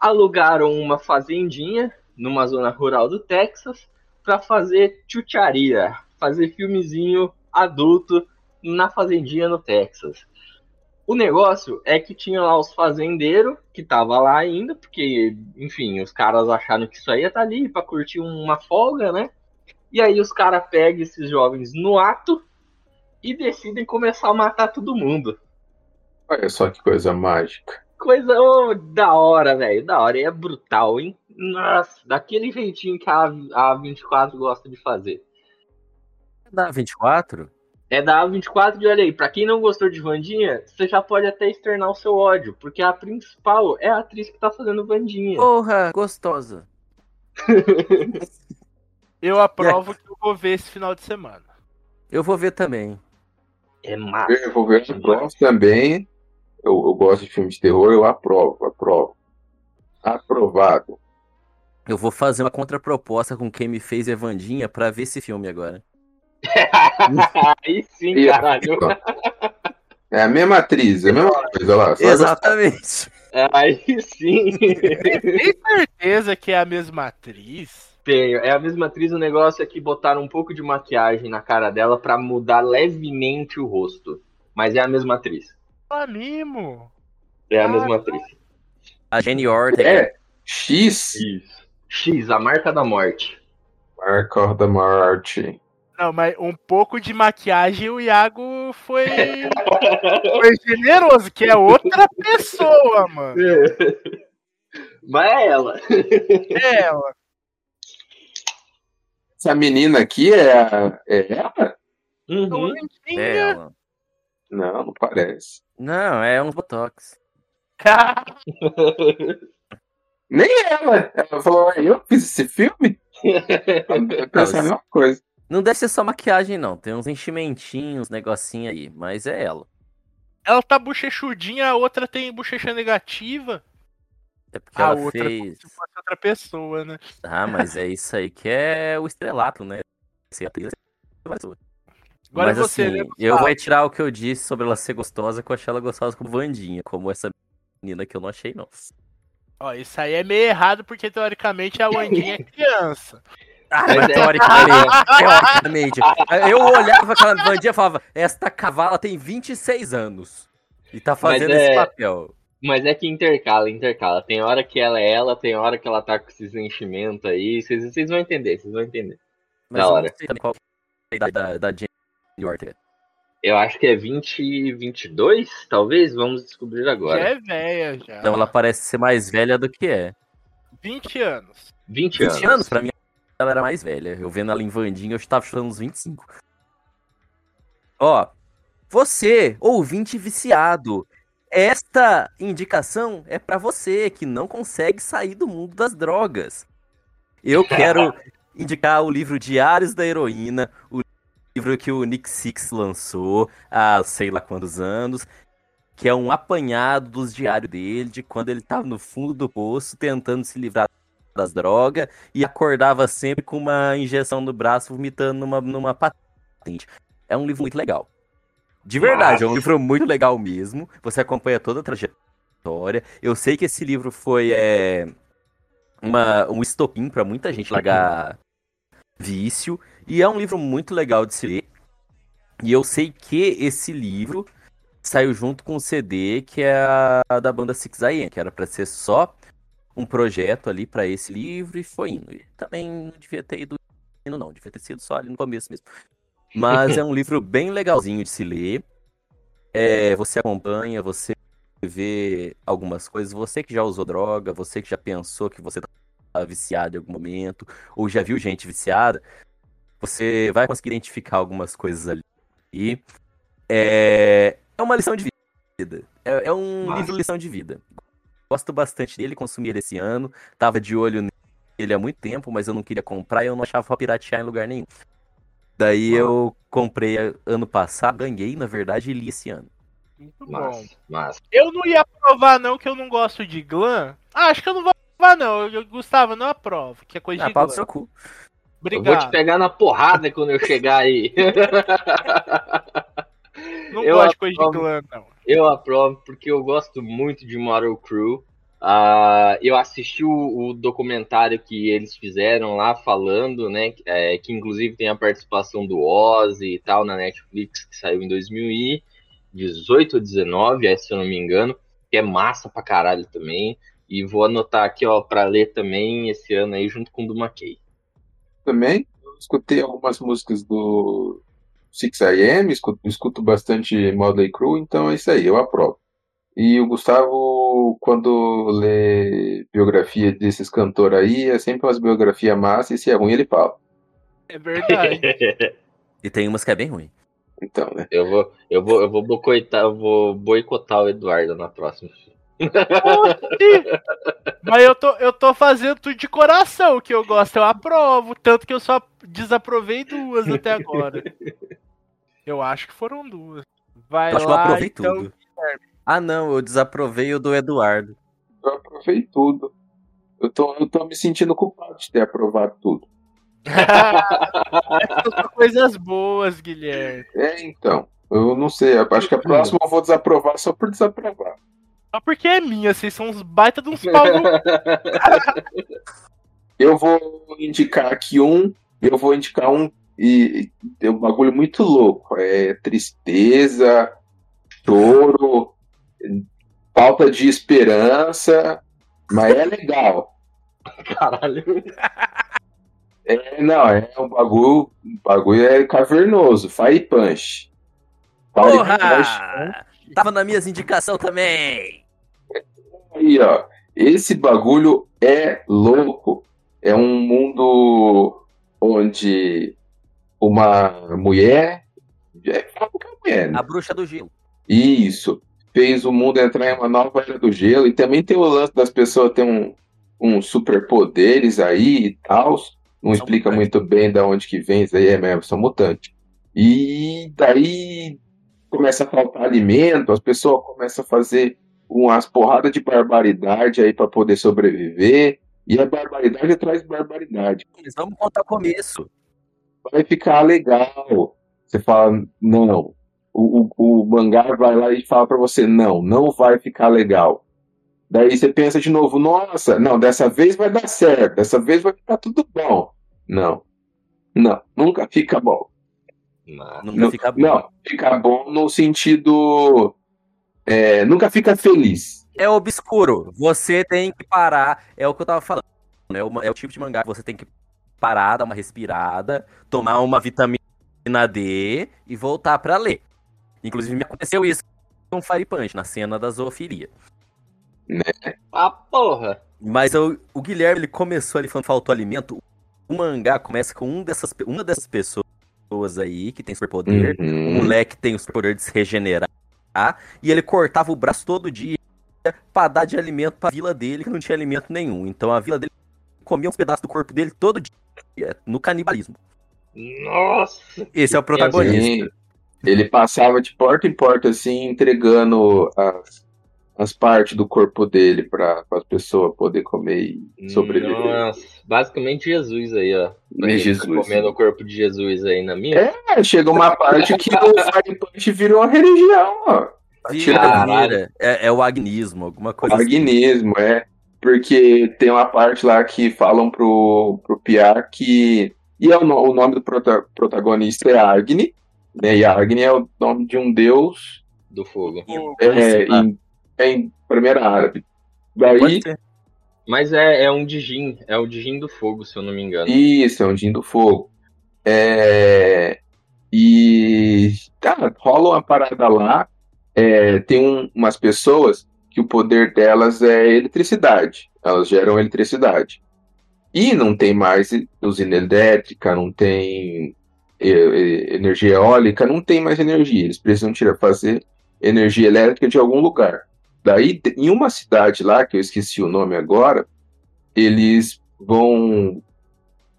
alugaram uma fazendinha numa zona rural do Texas para fazer chucharia, fazer filmezinho adulto na fazendinha no Texas. O negócio é que tinha lá os fazendeiros que tava lá ainda, porque, enfim, os caras acharam que isso aí ia estar tá ali para curtir uma folga, né? E aí os caras pegam esses jovens no ato e decidem começar a matar todo mundo. Olha só que coisa mágica. Coisa oh, da hora, velho. Da hora. E é brutal, hein? Nossa, daquele jeitinho que a, a 24 gosta de fazer. Da 24? É da A24 e olha aí, pra quem não gostou de Vandinha, você já pode até externar o seu ódio, porque a principal é a atriz que tá fazendo Vandinha. Porra, gostosa. eu aprovo que eu vou ver esse final de semana. Eu vou ver também. É massa. Eu vou ver, eu também. Eu, eu gosto de filmes de terror, eu aprovo, aprovo. Aprovado. Eu vou fazer uma contraproposta com quem me fez Evandinha pra ver esse filme agora. Aí sim, caralho. É a mesma atriz, é a mesma coisa lá. Exatamente. Aí sim. Tem certeza que é a mesma atriz? Tenho. É a mesma atriz, o negócio é que botaram um pouco de maquiagem na cara dela para mudar levemente o rosto. Mas é a mesma atriz. Animo. É a ah, mesma atriz. A Jenny Ortega. É. X. Isso. X, a marca da morte. Marca da morte. Não, mas um pouco de maquiagem o Iago foi. foi generoso, que é outra pessoa, mano. É. Mas é ela. É ela. Essa menina aqui é, a... é ela? Uhum. É ela. Não, não parece. Não, é um Botox. Nem ela. Ela falou, eu fiz esse filme? Eu pensei a mesma coisa. Não deve ser só maquiagem, não. Tem uns enchimentinhos, negocinho aí. Mas é ela. Ela tá bochechudinha, a outra tem bochecha negativa. É porque a ela outra fez. Se fosse outra pessoa, né? Ah, mas é isso aí que é o estrelato, né? Ser atriz Agora mas, você, assim, eu vou retirar o que eu disse sobre ela ser gostosa, que eu achei ela gostosa como Vandinha, como essa menina que eu não achei, não. Ó, isso aí é meio errado, porque teoricamente a Wandinha é criança. Ah, mas é teoricamente, teoricamente. Eu olhava aquela Vandinha e falava, esta cavala tem 26 anos. E tá fazendo é... esse papel. Mas é que intercala, intercala. Tem hora que ela é ela, tem hora que ela tá com esses enchimentos aí. Vocês vão entender, vocês vão entender. Mas Na hora. qual é a idade da, da Jenny Ortega. Eu acho que é 20, 22, talvez? Vamos descobrir agora. Já é velha, já. Não, ela parece ser mais velha do que é. 20 anos. 20, 20 anos. anos, pra mim, ela era mais velha. Eu vendo ela em Vandinha, eu estava chutando uns 25. Ó, você, ouvinte viciado, esta indicação é para você que não consegue sair do mundo das drogas. Eu quero indicar o livro Diários da Heroína, o livro que o Nick Six lançou há sei lá quantos anos, que é um apanhado dos diários dele, de quando ele estava no fundo do poço tentando se livrar das drogas e acordava sempre com uma injeção no braço, vomitando numa, numa patente. É um livro muito legal. De verdade, é um livro muito legal mesmo. Você acompanha toda a trajetória. Eu sei que esse livro foi é, uma, um estopim para muita gente largar vício. E é um livro muito legal de se ler. E eu sei que esse livro saiu junto com o CD que é a da banda Six AM, que era para ser só um projeto ali para esse livro e foi indo. E também não devia ter ido indo, não, devia ter sido só ali no começo mesmo. Mas é um livro bem legalzinho de se ler. É, você acompanha, você vê algumas coisas. Você que já usou droga, você que já pensou que você tá viciado em algum momento, ou já viu gente viciada, você vai conseguir identificar algumas coisas ali. E é, é uma lição de vida. É, é um Nossa. livro lição de vida. Gosto bastante dele, consumi ele esse ano. Tava de olho nele há muito tempo, mas eu não queria comprar e eu não achava pra piratear em lugar nenhum. Daí eu comprei ano passado, ganhei, na verdade, e li esse ano. Muito bom. Mas... Eu não ia aprovar, não, que eu não gosto de glam. Ah, acho que eu não vou aprovar, não. Eu, Gustavo, não aprovo, que é coisa ah, de glam. seu cu. Obrigado. Eu vou te pegar na porrada quando eu chegar aí. Não Eu gosto de coisa de clã, não. Eu aprovo porque eu gosto muito de Moral Crew. Ah, eu assisti o, o documentário que eles fizeram lá falando, né? é, que inclusive tem a participação do Ozzy e tal na Netflix, que saiu em 2018 ou 19, é, se eu não me engano, que é massa pra caralho também. E vou anotar aqui, ó, pra ler também esse ano aí, junto com o do McKay. Também, eu escutei algumas músicas do 6am, escuto, escuto bastante Motley Crue, então é isso aí, eu aprovo. E o Gustavo, quando lê biografia desses cantores aí, é sempre umas biografias massas, e se é ruim ele fala. É verdade. E tem umas que é bem ruim. Então, né? Eu vou, eu vou, eu vou boicotar, eu vou boicotar o Eduardo na próxima. Mas eu tô, eu tô fazendo tudo de coração, o que eu gosto, eu aprovo. Tanto que eu só desaprovei duas até agora. Eu acho que foram duas. Vai Eu acho que eu lá, aprovei então. tudo. Ah, não, eu desaprovei o do Eduardo. Eu aprovei tudo. Eu tô, eu tô me sentindo culpado de ter aprovado tudo. Coisas boas, Guilherme. É, então. Eu não sei, eu acho que a próxima eu vou desaprovar só por desaprovar. Só porque é minha, vocês são uns baita de uns pau Eu vou indicar aqui um, eu vou indicar um e é um bagulho muito louco. É tristeza, choro, falta de esperança, mas é legal. Caralho. É, não, é um bagulho, um bagulho é cavernoso, Fire Punch. Fire Punch Porra! Tava nas minhas indicações também. Aí, ó. Esse bagulho é louco. É um mundo onde uma mulher. É, é mulher, né? A bruxa do gelo. Isso. Fez o mundo entrar em uma nova era do gelo. E também tem o lance das pessoas terem um, um superpoderes aí e tal. Não São explica mutantes. muito bem de onde que vem isso aí, é mesmo, são mutantes. E daí começa a faltar alimento, as pessoas começam a fazer umas porradas de barbaridade aí para poder sobreviver. E a barbaridade traz barbaridade Mas vamos contar começo. vai ficar legal. Você fala, não. O, o, o mangá vai lá e fala pra você, não, não vai ficar legal. Daí você pensa de novo, nossa, não, dessa vez vai dar certo, dessa vez vai ficar tudo bom. Não. Não, nunca fica bom. Mas- Nunca Não, fica bom. não, fica bom no sentido. É, nunca fica feliz. É obscuro. Você tem que parar. É o que eu tava falando. É, uma- é o tipo de mangá que você tem que parar, dar uma respirada, tomar uma vitamina D e voltar pra ler. Inclusive, me aconteceu isso com Fire Punch, na cena da zoofilia. Ah, porra. Mas eu- o Guilherme ele começou ali falando que faltou alimento. O mangá começa com um dessas, uma dessas pessoas aí que tem superpoder. O Uhum. moleque tem o superpoder de se regenerar. E ele cortava o braço todo dia pra dar de alimento pra vila dele, que não tinha alimento nenhum. Então a vila dele comia uns pedaços do corpo dele todo dia, no canibalismo. Nossa. Esse é o protagonista. Sim. Ele passava de porta em porta, assim, entregando as, as partes do corpo dele para as pessoas poderem comer e sobreviver. Nossa, basicamente Jesus aí, ó. Meu tá Jesus. Comendo o corpo de Jesus aí na minha. É, chega uma parte que o Fire Punch virou uma religião, ó. Vira, Caralho. vira. É, é o agnismo, alguma coisa assim. Agnismo, é. Porque tem uma parte lá que falam pro, pro Piar que. E é o, no- o nome do prota- protagonista é Agni, né? E Agni é o nome de um deus Do fogo. é, em, é em primeira árabe. Daí, Pode ser. Mas é, é um Dijin. É o Dijin do fogo, se eu não me engano. Isso, é um Din do Fogo. É, e tá, rola uma parada lá. é, tem um- umas pessoas que o poder delas é eletricidade. Elas geram eletricidade. E não tem mais usina elétrica, não tem é, é, energia eólica, não tem mais energia. Eles precisam tirar, fazer energia elétrica de algum lugar. Daí, em uma cidade lá, que eu esqueci o nome agora, eles vão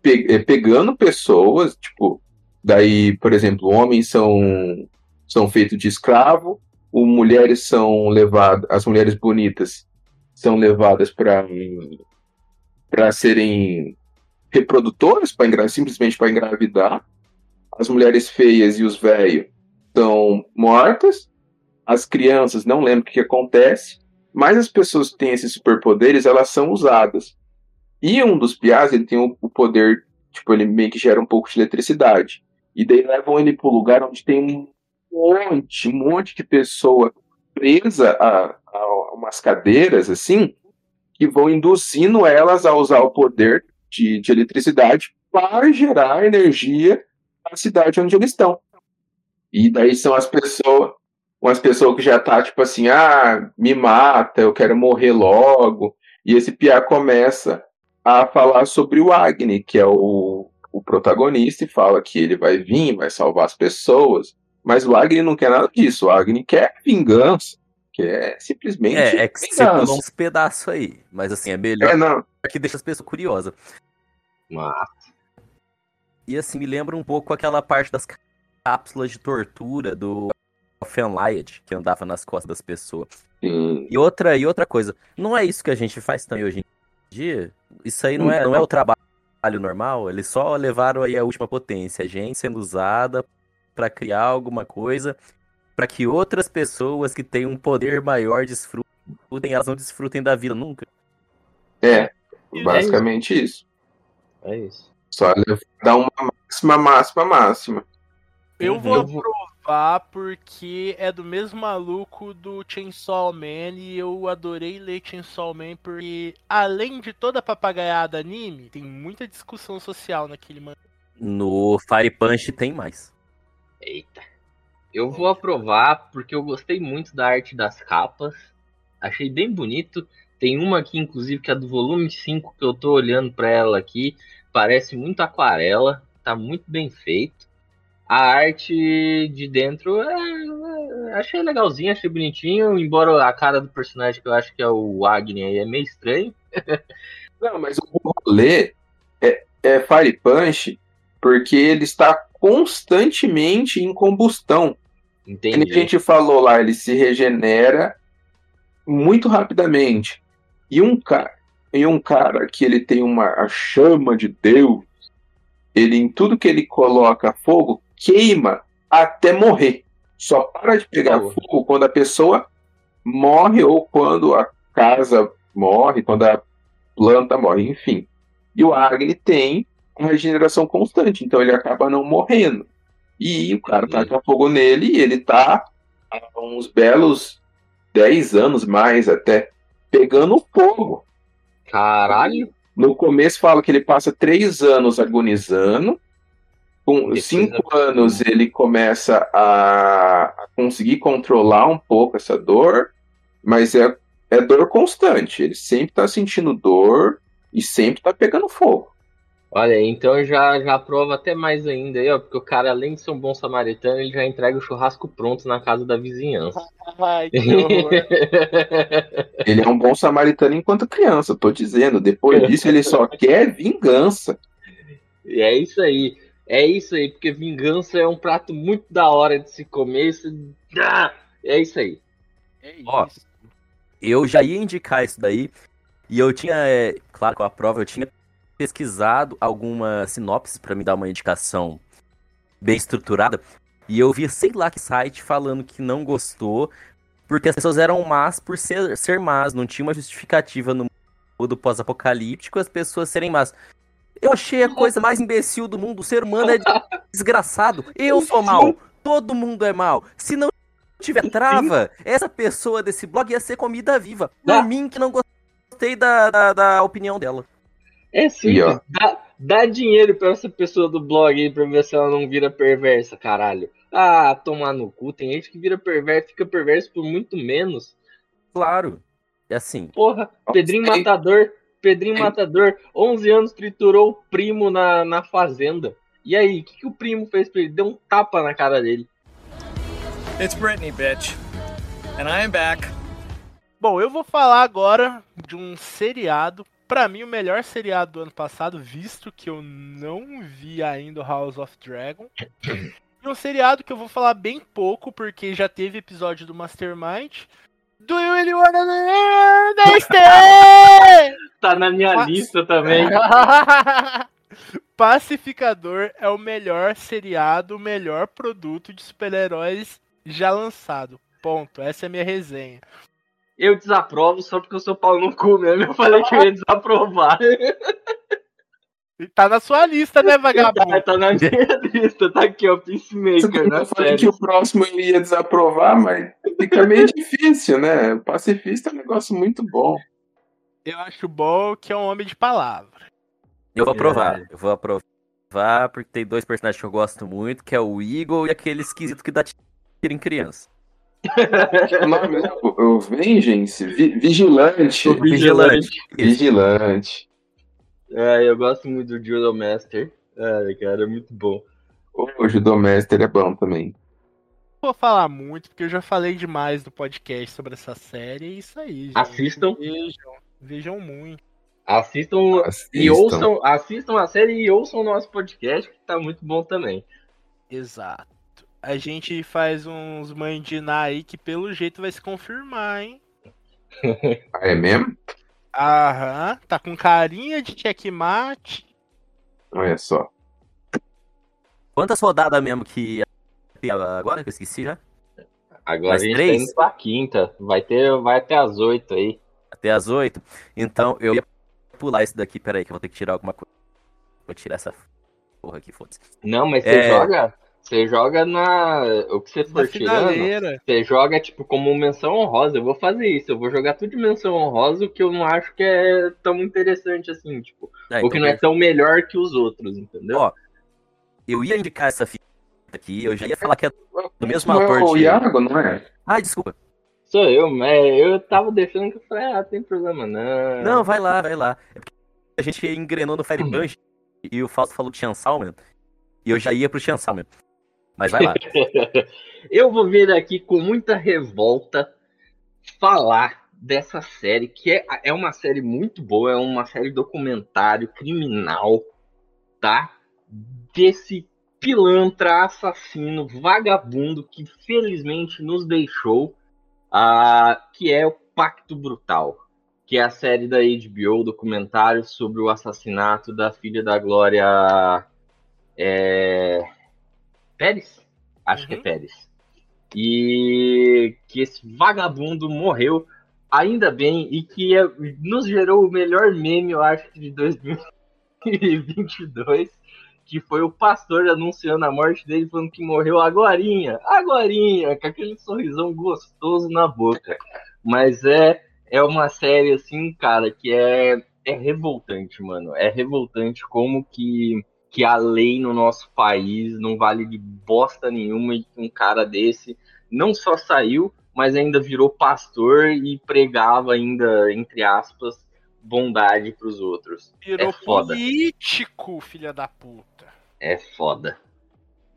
pe- eh, pegando pessoas, tipo, daí, por exemplo, homens são, são feitos de escravo, o, mulheres são levadas, as mulheres bonitas são levadas para para serem reprodutoras, pra simplesmente para engravidar, as mulheres feias e os velhos são mortas, as crianças não lembram o que, acontece, mas as pessoas que têm esses superpoderes, elas são usadas. E um dos piás, ele tem o, o poder, tipo, ele meio que gera um pouco de eletricidade. E daí levam ele para o lugar onde tem um monte, um monte de pessoa presa a, a umas cadeiras, assim, que vão induzindo elas a usar o poder de, de eletricidade para gerar energia na cidade onde eles estão. E daí são as pessoas, umas pessoas que já tá tipo assim, ah, me mata, eu quero morrer logo. E esse Pia começa a falar sobre o Agni, que é o, o protagonista, e fala que ele vai vir, vai salvar as pessoas. Mas o Agni não quer nada disso. O Agni quer vingança. Quer simplesmente. É, é que você vingança. pulou uns pedaços aí. Mas assim, é melhor É, não. que deixa as pessoas curiosas. Mas, E assim, me lembra um pouco aquela parte das cápsulas de tortura do Fenlight, que andava nas costas das pessoas. Sim. E outra, e outra coisa, não é isso que a gente faz também hoje em dia? Isso aí não é, não é o trabalho normal? Eles só levaram aí a última potência, a gente sendo usada pra criar alguma coisa pra que outras pessoas que têm um poder maior desfrutem, elas não desfrutem da vida nunca. É, basicamente isso. é isso. Só dar uma máxima, máxima, máxima. Eu Uhum. vou Eu vou- aprovar porque é do mesmo maluco do Chainsaw Man e eu adorei ler Chainsaw Man porque, além de toda a papagaiada anime, tem muita discussão social naquele mangá. No Fire Punch tem mais. Eita. Eu vou aprovar porque eu gostei muito da arte das capas. Achei bem bonito. Tem uma aqui, inclusive, que é do volume 5, que eu tô olhando pra ela aqui. Parece muito aquarela. Tá muito bem feito. A arte de dentro é, é, achei legalzinha, achei bonitinho. Embora a cara do personagem que eu acho que é o Agni aí é meio estranho. Não, mas o rolê é, é Fire Punch porque ele está constantemente em combustão. Como a Entendi. gente falou lá, ele se regenera muito rapidamente. E um cara, e um cara que ele tem uma a chama de Deus, ele em tudo que ele coloca fogo queima até morrer. Só para de pegar fogo quando a pessoa morre ou quando a casa morre, quando a planta morre, enfim. E o Agni tem uma regeneração constante, então ele acaba não morrendo. E o cara taca fogo nele e ele tá há uns belos 10 anos mais até pegando fogo. Caralho. No começo fala que ele passa três anos agonizando. Com Depois cinco anos ele começa a, a conseguir controlar um pouco essa dor, mas é, é dor constante. Ele sempre tá sentindo dor e sempre tá pegando fogo. Olha, então já, já aprova até mais ainda aí, ó, porque o cara, além de ser um bom samaritano, ele já entrega o churrasco pronto na casa da vizinhança. Ai, que horror. Ele é um bom samaritano enquanto criança, tô dizendo. Depois disso ele só quer vingança. e é isso aí. É isso aí, porque vingança é um prato muito da hora de se comer. Isso... Ah, é isso aí. É Ó, isso. Eu já ia indicar isso daí. E eu tinha, é, claro, com a prova, eu tinha pesquisado alguma sinopse pra me dar uma indicação bem estruturada. E eu vi, sei lá que site falando que não gostou, porque as pessoas eram más por ser, ser más. Não tinha uma justificativa no mundo pós-apocalíptico as pessoas serem más. Eu achei a coisa mais imbecil do mundo. O ser humano é desgraçado. Eu sou mal. Todo mundo é mal. Se não tiver trava, essa pessoa desse blog ia ser comida viva. Por Ah. mim que não gostei da, da, da opinião dela. É simples. ó. Dá, dá dinheiro pra essa pessoa do blog aí pra ver se ela não vira perversa, caralho. Ah, tomar no cu. Tem gente que vira perverso, fica perverso por muito menos. Claro. É assim. Porra, Pedrinho. Matador, Pedrinho. Matador, 11 anos triturou o primo na, na fazenda. E aí, o que, que o primo fez pra ele? Deu um tapa na cara dele. It's Britney, bitch. And I am back. Bom, eu vou falar agora de um seriado, pra mim o melhor seriado do ano passado, visto que eu não vi ainda o House of Dragon. E um seriado que eu vou falar bem pouco, porque já teve episódio do Mastermind. Do you really wanna understand? Tá na minha Ah. lista também. Pacificador é o melhor seriado, o melhor produto de super-heróis já lançado. Ponto. Essa é a minha resenha. Eu desaprovo só porque eu sou pau no cu mesmo. Eu falei que eu ia desaprovar. Tá na sua lista, né, vagabundo? tá, tá na minha lista, tá aqui, ó, Peacemaker, Eu falei série. que o próximo ele ia desaprovar, mas fica meio difícil, né? Pacifista é um negócio muito bom. Eu acho bom que é um homem de palavra. Eu vou aprovar. É. Eu vou aprovar porque tem dois personagens que eu gosto muito, que é o Eagle e aquele esquisito que dá tiro em criança. O nome é o, o Vengeance, Vi- Vigilante. O Vigilante. Vigilante. É, eu gosto muito do Judo Master. Ai, cara, é muito bom. O Judomaster é bom também. Não vou falar muito, porque eu já falei demais no podcast sobre essa série. É isso aí, gente. Assistam. Vejam, vejam muito. Assistam e Assistam. ouçam, assistam a série e ouçam o nosso podcast, que tá muito bom também. Exato. A gente faz uns mandiná aí que pelo jeito vai se confirmar, hein? Ah, é mesmo? Aham, tá com carinha de checkmate. Olha só. Quantas rodadas mesmo que agora? Que eu esqueci já? Agora Mais a gente três? tá indo pra quinta. Vai, ter, vai até as oito aí. Até as 8. Então eu ia pular isso daqui. Pera aí, que eu vou ter que tirar alguma coisa. Vou tirar essa porra aqui, foda-se. Não, mas você É. joga. Você joga na. O que você for tirando. Você joga, tipo, como menção honrosa. Eu vou fazer isso. Eu vou jogar tudo de menção honrosa, o que eu não acho que é tão interessante assim, tipo. Ah, ou que não é tão melhor que os outros, entendeu? Ó, Eu ia indicar essa fita aqui, eu já ia falar que é do mesmo Não é autor o de. Iago, não é? Ah, desculpa. Sou eu, mas eu tava deixando que eu falei, ah, tem problema não. Não, vai lá, vai lá. É porque a gente engrenou no Fire Punch e o Fausto falou de Chansalman. E eu já ia pro Chansalman. Mas vai lá. eu vou vir aqui com muita revolta falar dessa série, que é, é uma série muito boa, é uma série documentário criminal, tá? Desse pilantra, assassino, vagabundo que felizmente nos deixou, ah, que é o Pacto Brutal, que é a série da HBO, documentário sobre o assassinato da filha da Glória é, Pérez? Acho que é Uhum. Pérez. E que esse vagabundo morreu, ainda bem, e que é- nos gerou o melhor meme, eu acho, de 2022, que foi o pastor anunciando a morte dele, falando que morreu agorinha, agorinha, com aquele sorrisão gostoso na boca. Mas é, é uma série, assim, cara, que é, é revoltante, mano. É revoltante como que que a lei no nosso país não vale de bosta nenhuma e que um cara desse não só saiu, mas ainda virou pastor e pregava ainda, entre aspas, bondade pros outros. Virou É foda. político, filha da puta. É foda.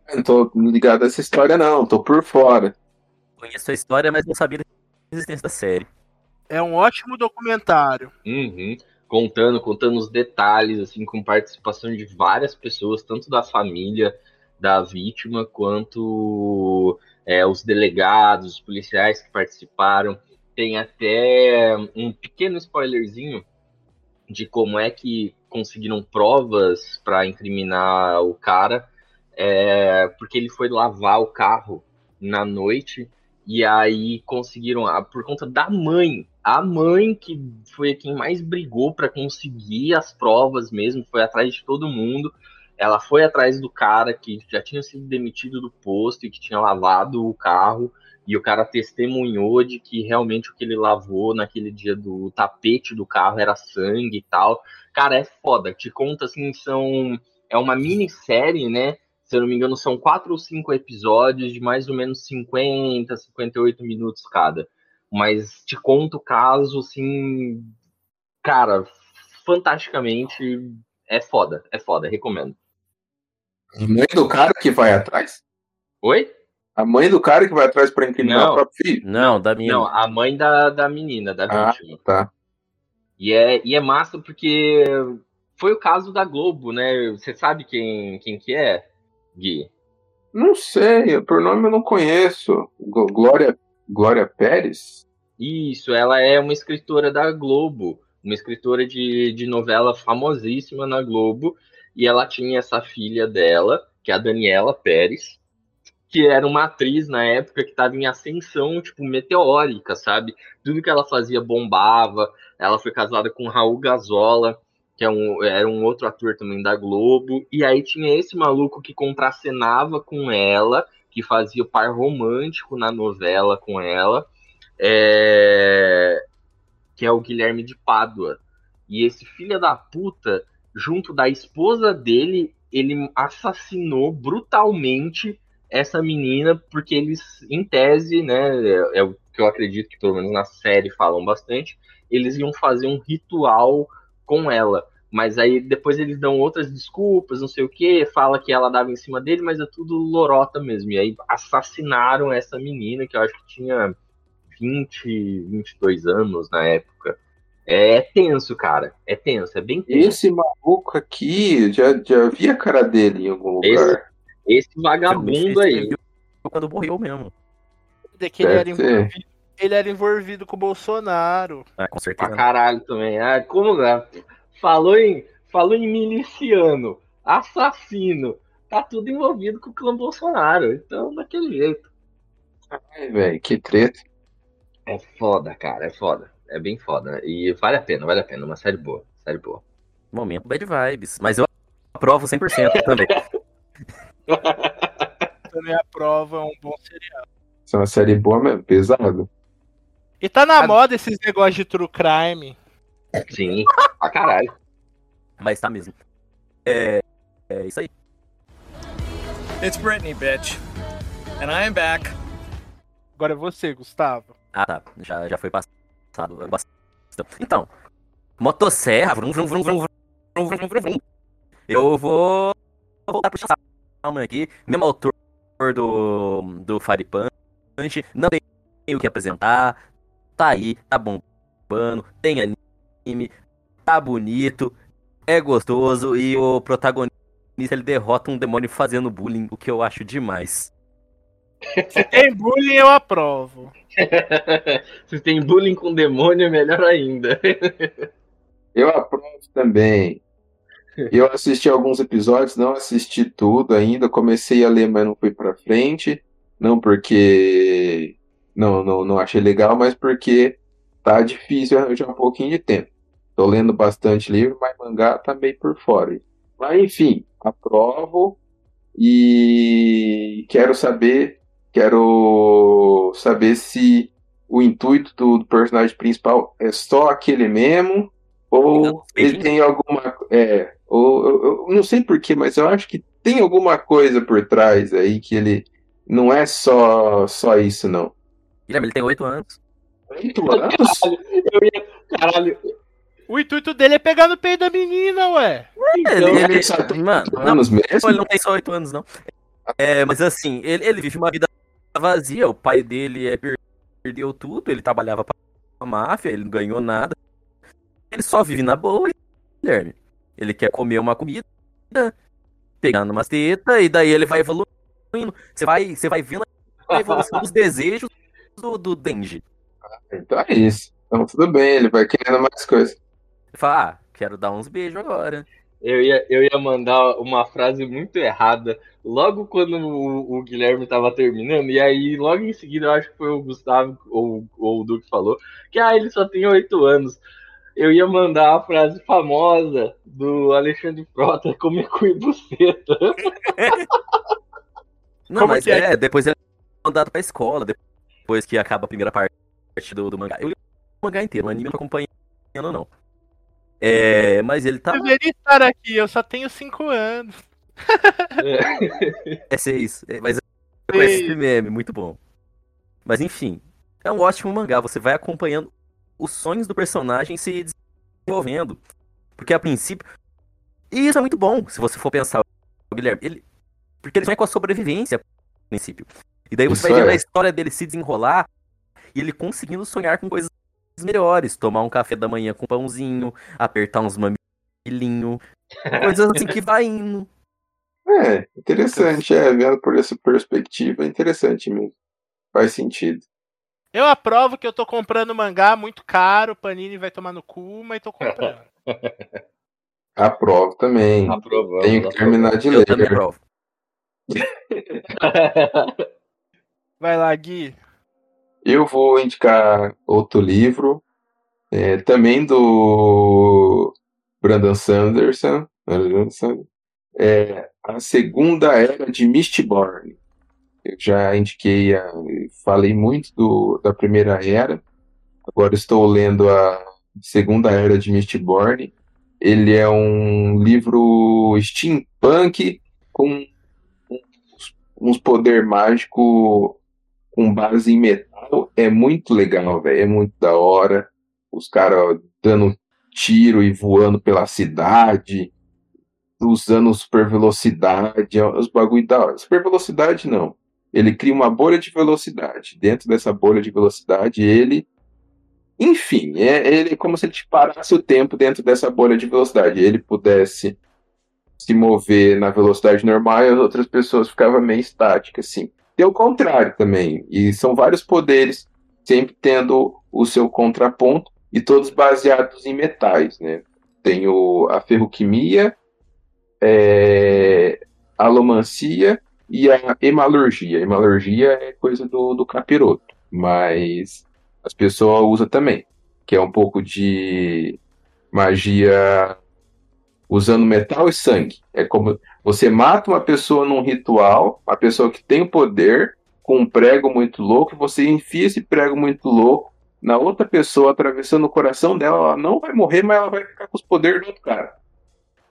Eu Não tô ligado a essa história, não. Tô por fora. Conheço a história, mas não sabia da existência da série. É um ótimo documentário. Uhum. Contando, contando os detalhes, assim, com participação de várias pessoas, tanto da família da vítima, quanto é, os delegados, os policiais que participaram. Tem até um pequeno spoilerzinho de como é que conseguiram provas para incriminar o cara, é, porque ele foi lavar o carro na noite e aí conseguiram, ah, por conta da mãe, a mãe que foi quem mais brigou para conseguir as provas mesmo, foi atrás de todo mundo. Ela foi atrás do cara que já tinha sido demitido do posto e que tinha lavado o carro. E o cara testemunhou de que realmente o que ele lavou naquele dia do tapete do carro era sangue e tal. Cara, é foda. Te conta assim, são. É uma minissérie, né? Se eu não me engano, são quatro ou cinco episódios de mais ou menos 50, 58 minutos cada. Mas te conta o caso, assim. Cara, fantasticamente. É foda, é foda, recomendo. A mãe do cara que vai atrás? Oi? A mãe do cara que vai atrás pra incriminar o próprio filho? Não, da minha. Não, a mãe da, da menina, da Ah. vítima. Tá. E é, e é massa porque foi o caso da Globo, né? Você sabe quem, quem que é, Gui? Não sei, por nome eu não conheço. Glória, Glória Pérez? Isso, ela é uma escritora da Globo, uma escritora de, de novela famosíssima na Globo. e ela tinha essa filha dela, que é a Daniela Pérez, que era uma atriz na época que estava em ascensão, tipo, meteórica, sabe? Tudo que ela fazia bombava. Ela foi casada com Raul Gazola, que é um, era um outro ator também da Globo. E aí tinha esse maluco que contracenava com ela, que fazia o par romântico na novela com ela, é... que é o Guilherme de Pádua. E esse filho da puta, junto da esposa dele, ele assassinou brutalmente essa menina, porque eles, em tese, né, é, é, o que eu acredito que pelo menos na série falam bastante, eles iam fazer um ritual com ela. Mas aí depois eles dão outras desculpas, não sei o que, fala que ela dava em cima dele, mas é tudo lorota mesmo. E aí assassinaram essa menina, que eu acho que tinha 20, 22 anos na época. É tenso, cara. É tenso, é bem tenso. Esse maluco aqui, já, já vi a cara dele em algum lugar. Esse, esse vagabundo aí. Quando morreu mesmo. De que ele era, envolvido, ele era envolvido com o Bolsonaro. Ah, com certeza. Pra caralho também. Ah, como é? Falou em, falou em miliciano, assassino. Tá tudo envolvido com o clã Bolsonaro. Então, daquele jeito. Ai, velho, que treta. É foda, cara, é foda. É bem foda. E vale a pena, vale a pena. Uma série boa. Série boa. Momento bad vibes. Mas eu aprovo 100% também. Também aprovo, é um bom serial. Isso é uma série boa mesmo, pesado. E tá na a... moda esses negócios de true crime. Sim, pra caralho. Mas tá mesmo. É, é isso aí. It's Britney, bitch. And I am back. Agora é você, Gustavo. Ah, tá. Já, já foi passado. É então, motosserra. Vrum, vrum, vrum, vrum, vrum, vrum, vrum, vrum. Eu vou voltar pro Salman aqui. Mesmo autor do, do Fire Punch. Não tem o que apresentar tá aí, tá bombando, tem anime, tá bonito, é gostoso e o protagonista ele derrota um demônio fazendo bullying, o que eu acho demais. Se tem bullying, eu aprovo. Se tem bullying com demônio, é melhor ainda. Eu aprovo também. Eu assisti alguns episódios, não assisti tudo ainda. Comecei a ler, mas não fui pra frente. Não porque não, não, não achei legal, mas porque tá difícil arranjar um pouquinho de tempo. Tô lendo bastante livro, mas mangá tá meio por fora. Mas enfim, aprovo e quero saber Quero saber se o intuito do, do personagem principal é só aquele mesmo ou ele tem alguma é ou eu, eu não sei porquê, mas eu acho que tem alguma coisa por trás aí que ele não é só só isso não. Guilherme, ele tem oito anos. Oito anos? Eu ia, caralho. O intuito dele é pegar no peito da menina, ué. Então, ele, ele, ele só tem mano, não, mesmo? ele não tem só oito anos, não. É, mas assim, ele, ele vive uma vida vazia. O pai dele é, perdeu tudo, ele trabalhava pra máfia, ele não ganhou nada. Ele só vive na boa, Guilherme. Ele quer comer uma comida, pegando umas tetas, e daí ele vai evoluindo. Você vai, você vai vendo a evolução dos desejos do, do Denji. Então é isso. Então tudo bem, ele vai querendo mais coisas. Ele fala, ah, quero dar uns beijos agora. Eu ia, eu ia mandar uma frase muito errada logo quando o, o Guilherme tava terminando, e aí logo em seguida eu acho que foi o Gustavo ou, ou o Duque falou que ah, ele só tem oito anos. Eu ia mandar a frase famosa do Alexandre Frota, comer cu e buceta. Não, Como mas é? é, depois ele é mandado pra escola, depois que acaba a primeira parte do, do mangá. Eu li o mangá inteiro, o anime não acompanhando, não. É, mas ele tá. Eu deveria estar aqui, eu só tenho cinco anos. É seis. É, mas com esse meme, muito bom. Mas enfim, é um ótimo mangá. Você vai acompanhando os sonhos do personagem se desenvolvendo. Porque a princípio. E isso é muito bom, se você for pensar, Guilherme. Ele... Porque ele sonha com a sobrevivência, a princípio. E daí você Isso vai vendo é. a história dele se desenrolar e ele conseguindo sonhar com coisas melhores. Tomar um café da manhã com pãozinho, apertar uns mamilinho. Coisas assim que vai indo. É, interessante, é, vendo por essa perspectiva, é interessante mesmo. Faz sentido. Eu aprovo que eu tô comprando mangá muito caro, Panini vai tomar no cu, mas tô comprando. Aprovo também. Aprovamos. Tenho que terminar de Eu ler. também aprovo. Vai lá, Gui. Eu vou indicar outro livro, é, também do Brandon Sanderson, é A Segunda Era de Mistborn. Eu já indiquei, a- falei muito do, da Primeira Era, agora estou lendo a Segunda Era de Mistborn. Ele é um livro steampunk com uns, uns poder mágico com base em metal. É muito legal, velho. É muito da hora. Os caras dando tiro e voando pela cidade, usando super velocidade, é os bagulho da hora. Super velocidade não. Ele cria uma bolha de velocidade. Dentro dessa bolha de velocidade, ele. Enfim, é, ele é como se ele parasse o tempo dentro dessa bolha de velocidade. Ele pudesse se mover na velocidade normal e as outras pessoas ficavam meio estáticas, assim. Tem o contrário também. E são vários poderes, sempre tendo o seu contraponto e todos baseados em metais, né? Tem o, a ferroquimia, é, a alomancia e a hemalurgia. Hemalurgia é coisa do, do capiroto, mas as pessoas usam também, que é um pouco de magia usando metal e sangue. É como você mata uma pessoa num ritual, uma pessoa que tem o poder, com um prego muito louco, você enfia esse prego muito louco na outra pessoa, atravessando o coração dela, ela não vai morrer, mas ela vai ficar com os poderes do outro cara.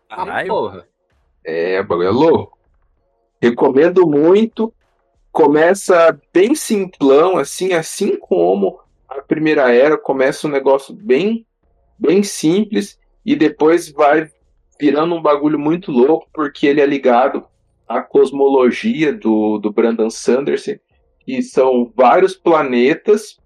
Caralho. Porra. É, o bagulho é louco. Recomendo muito. Começa bem simplão, assim, assim como a primeira era, começa um negócio bem, bem simples e depois vai virando um bagulho muito louco, porque ele é ligado à cosmologia do, do Brandon Sanderson, e são vários planetas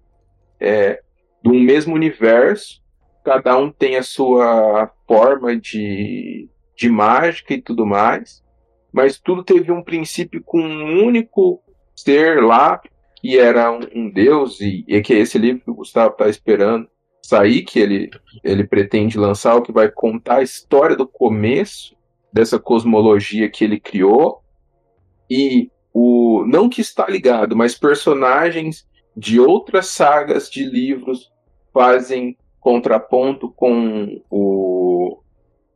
é, do mesmo universo, cada um tem a sua forma de, de mágica e tudo mais, mas tudo teve um princípio com um único ser lá, que era um, um deus, e, e que é esse livro que o Gustavo está esperando sair, que ele, ele pretende lançar, o que vai contar a história do começo dessa cosmologia que ele criou, e o não que está ligado, mas personagens de outras sagas de livros fazem contraponto com o,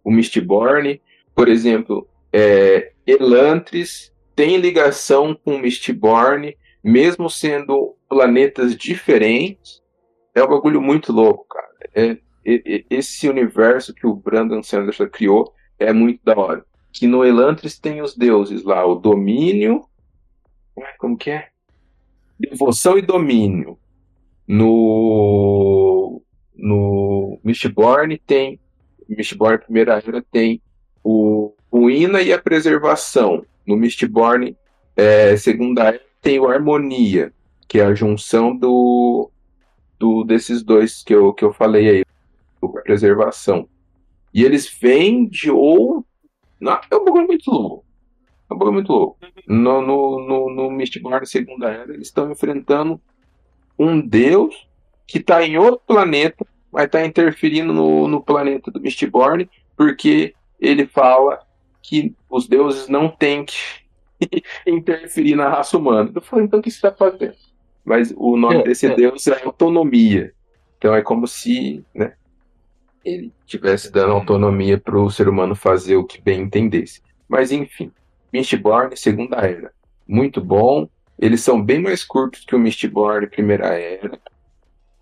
o Mistborn. Por exemplo, é, Elantris tem ligação com Mistborn, mesmo sendo planetas diferentes. É um bagulho muito louco, cara. É, é- é- esse universo que o Brandon Sanderson criou é muito da hora. Que no Elantris tem os deuses lá, o domínio. Ai, Como que é? Devoção e domínio. No. No Mistborn tem. Mistborn Primeira Era tem o ruína e a preservação. No Mistborn é, Segunda Era tem o harmonia, que é a junção do, do desses dois que eu, que eu falei aí, o preservação. E eles vêm de ou não, é um bagulho muito louco. É um bagulho muito louco. No, no, no, no Mistborn Segunda Era, eles estão enfrentando um deus que está em outro planeta, mas está interferindo no, no planeta do Mistborn, porque ele fala que os deuses não têm que interferir na raça humana. Eu falei, então o que você está fazendo? Mas o nome desse deus é autonomia. Então é como se né, ele estivesse dando autonomia para o ser humano fazer o que bem entendesse. Mas enfim, Mistborn, Segunda Era. Muito bom. Eles são bem mais curtos que o Mistborn Primeira Era.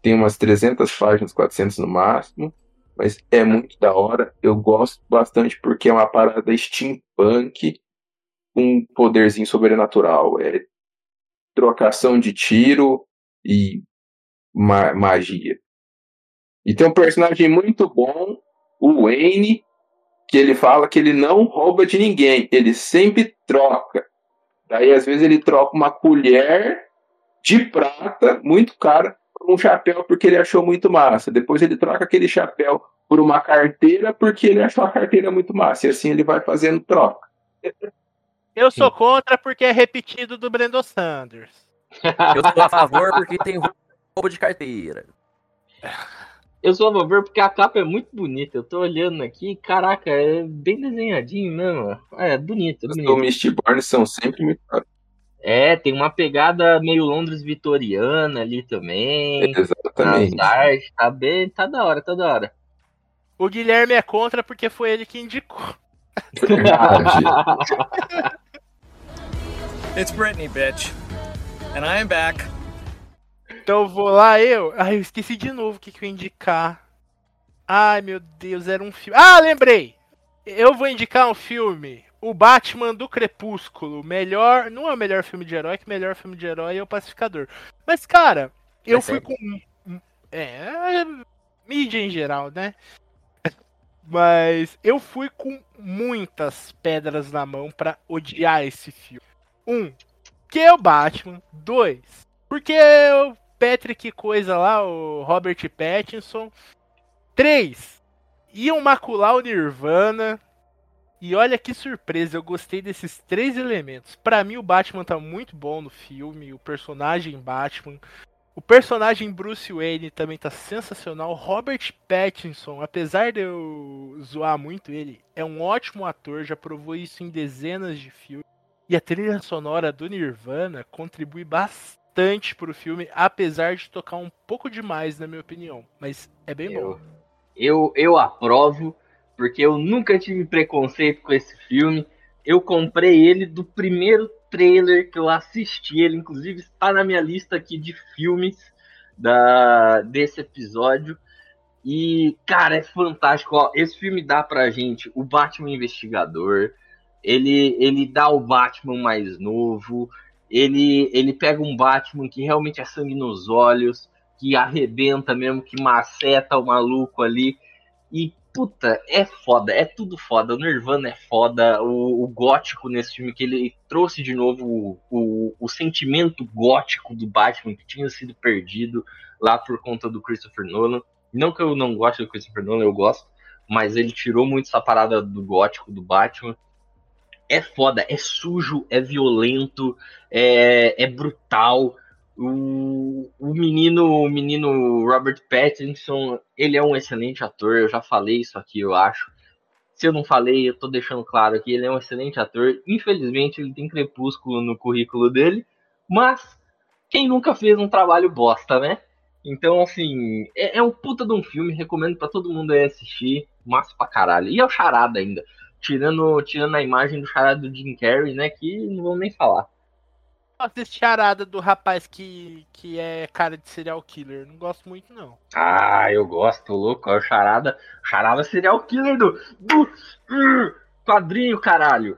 Tem umas 300 páginas, 400 no máximo. Mas é muito da hora. Eu gosto bastante porque é uma parada steampunk com um poderzinho sobrenatural. É trocação de tiro e ma- magia. E tem um personagem muito bom, o Wayne, que ele fala que ele não rouba de ninguém, ele sempre troca. Daí às vezes ele troca uma colher de prata, muito cara, por um chapéu porque ele achou muito massa. Depois ele troca aquele chapéu por uma carteira porque ele achou a carteira muito massa. E assim ele vai fazendo troca. Eu sou contra porque é repetido do Brandon Sanders. Eu sou a favor porque tem roubo de carteira. Eu sou a favor porque a capa é muito bonita. Eu tô olhando aqui, caraca, é bem desenhadinho mesmo. É bonito, é Os bonito. do Mistborn são sempre muito caros. É, tem uma pegada meio Londres vitoriana ali também. Exatamente. artes, tá bem, tá da hora, tá da hora. O Guilherme é contra porque foi ele que indicou. Verdade. It's Britney, bitch. And I am back. Então eu vou lá, eu. Ai, eu esqueci de novo o que, que eu ia indicar. Ai, meu Deus, era um filme. Ah, lembrei! Eu vou indicar um filme. O Batman do Crepúsculo. Melhor. Não é o melhor filme de herói, que o melhor filme de herói é o Pacificador. Mas, cara, eu É fui sério? com. É. Mídia em geral, né? Mas eu fui com muitas pedras na mão pra odiar esse filme. Um, que é o Batman. Dois, porque o Patrick coisa lá, o Robert Pattinson. Três, iam macular o Nirvana. E olha que surpresa, eu gostei desses três elementos. Pra mim, o Batman tá muito bom no filme, o personagem Batman. O personagem Bruce Wayne também tá sensacional. Robert Pattinson, apesar de eu zoar muito ele, é um ótimo ator, já provou isso em dezenas de filmes. E a trilha sonora do Nirvana contribui bastante pro filme, apesar de tocar um pouco demais, na minha opinião. Mas é bem bom. Eu, eu, eu aprovo, porque eu nunca tive preconceito com esse filme. Eu comprei ele do primeiro trailer que eu assisti. Ele, inclusive, está na minha lista aqui de filmes da, desse episódio. E, cara, é fantástico. Ó, esse filme dá pra gente o Batman Investigador. Ele, ele dá o Batman mais novo. Ele, ele pega um Batman que realmente é sangue nos olhos, que arrebenta mesmo, que maceta o maluco ali. E, puta, é foda, é tudo foda. O Nirvana é foda, o, o gótico nesse filme, que ele trouxe de novo o, o, o sentimento gótico do Batman que tinha sido perdido lá por conta do Christopher Nolan. Não que eu não goste do Christopher Nolan, eu gosto, mas ele tirou muito essa parada do gótico do Batman. É foda, é sujo, é violento, é, é brutal. O, o menino, o menino Robert Pattinson, ele é um excelente ator, eu já falei isso aqui, eu acho. Se eu não falei, eu tô deixando claro aqui, ele é um excelente ator. Infelizmente, ele tem crepúsculo no currículo dele, mas quem nunca fez um trabalho bosta, né? Então, assim, é, é um puta de um filme, recomendo pra todo mundo aí assistir, massa pra caralho. E é o Charada ainda, tirando, tirando a imagem do Charada do Jim Carrey, né, que não vou nem falar. Gosto desse charada do rapaz que, que é cara de serial killer. Não gosto muito, não. Ah, eu gosto, louco. É o Charada. O Charada seria o killer do, do uh, quadrinho, caralho.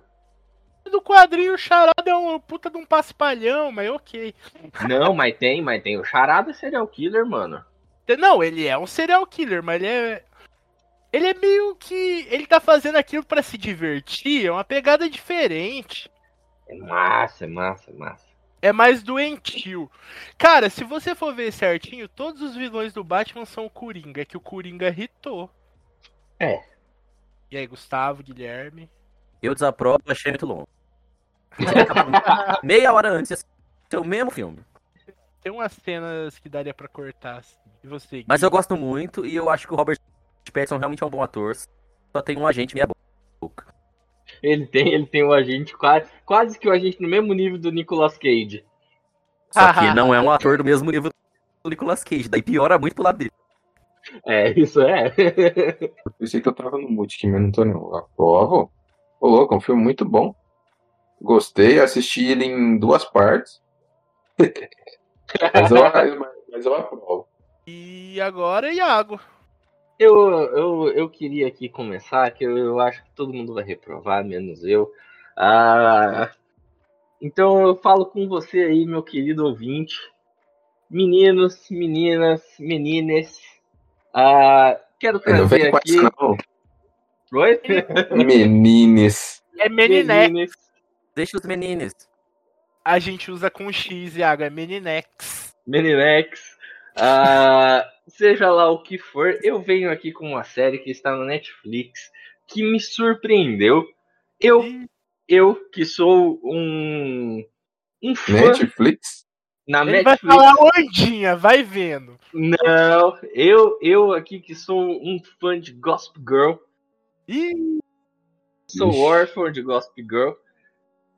Do quadrinho, o charada é um puta de um paspalhão, mas ok. Não, mas tem, mas tem. O Charada seria o killer, mano. Não, ele é um serial killer, mas ele é. Ele é meio que. Ele tá fazendo aquilo pra se divertir, é uma pegada diferente. É massa, é massa, é massa. É mais doentio. Cara, se você for ver certinho, todos os vilões do Batman são o Coringa, é que o Coringa irritou. É. E aí, Gustavo, Guilherme. Eu desaprovo, achei muito longo. Meia hora antes, ia ser o mesmo filme. Tem umas cenas que daria pra cortar, assim. E você? Mas eu gosto muito e eu acho que o Robert Pattinson realmente é um bom ator. Só tem um agente meia boca. Ele tem, ele tem um agente quase, quase que o agente no mesmo nível do Nicolas Cage. Só que não é um ator do mesmo nível do Nicolas Cage. Daí piora muito pro lado dele. É, isso é. Pensei que eu tava no mute aqui, mas não tô não. Aprovo. Ô, louco, é um filme muito bom. Gostei, assisti ele em duas partes. mas, eu, mas eu aprovo. E agora, Iago. Eu, eu, eu queria aqui começar, que eu, eu acho que todo mundo vai reprovar, menos eu. Ah, então eu falo com você aí, meu querido ouvinte. Meninos, meninas, menines. Ah, quero trazer aqui. não. Oi? Menines. É Meninex. Menines. Deixa os meninos. A gente usa com X, Iago. É Meninex. Meninex. Ah, seja lá o que for, eu venho aqui com uma série que está no Netflix que me surpreendeu. Eu, eu que sou um, um fã Netflix? Na Ele vai Netflix. falar ondinha, vai vendo. Não, eu, eu aqui que sou um fã de Gospel Girl, Ih, sou órfão de Gospel Girl.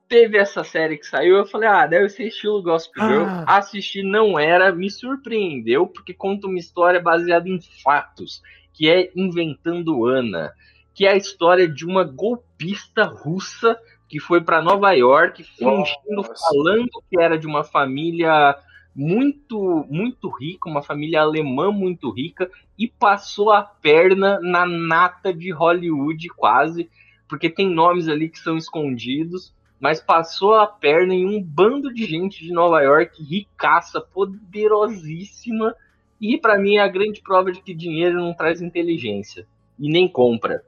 Teve essa série que saiu, eu falei, ah, deve ser estilo Gospel Girl. Ah. Assisti, não era, me surpreendeu, porque conta uma história baseada em fatos, que é Inventando Ana, que é a história de uma golpista russa que foi para Nova York, fingindo, Nossa. falando que era de uma família muito, muito rica, uma família alemã muito rica, e passou a perna na nata de Hollywood quase, porque tem nomes ali que são escondidos, mas passou a perna em um bando de gente de Nova York, ricaça, poderosíssima, e pra mim é a grande prova de que dinheiro não traz inteligência, e nem compra.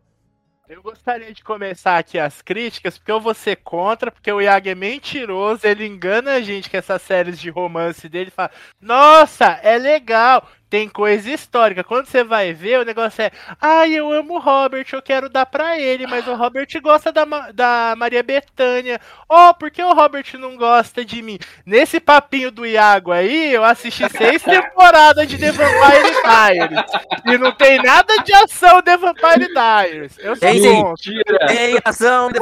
eu gostaria de começar aqui as críticas, porque eu vou ser contra, porque o Iago é mentiroso, ele engana a gente com essas séries de romance dele, fala, nossa, é legal, tem coisa histórica. Quando você vai ver, o negócio é, ai, eu amo o Robert, eu quero dar pra ele, mas o Robert gosta da, da Maria Bethânia. Oh, por que o Robert não gosta de mim? Nesse papinho do Iago aí, eu assisti seis temporadas de The Vampire Diaries. E não tem nada de ação The Vampire Diaries. Eu sou Tem. Mentira! Tem ação de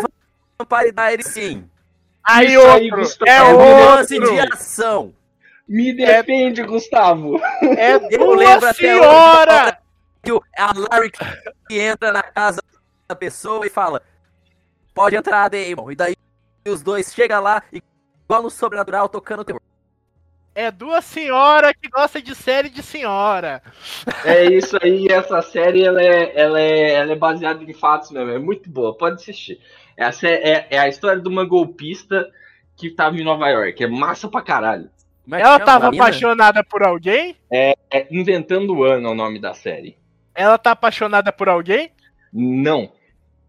Vampire Diaries, sim. Aí aí, outro, Gustavo. é É romance outro. de ação. Me defende, Gustavo! É Eu lembro duas até hoje senhora! Que o- a Larry que entra na casa da pessoa e fala: Pode entrar, Damon. E daí os dois chegam lá, igual no sobrenatural, tocando terror. É duas senhoras que gosta de série de senhora. É isso aí, essa série ela é, ela é, ela é baseada em fatos mesmo, é muito boa, pode assistir. Essa é, é, é a história de uma golpista que tava em Nova York, é massa pra caralho. Como é Ela chama tava apaixonada por alguém? É Inventando o Ano é o nome da série. Ela tá apaixonada por alguém? Não.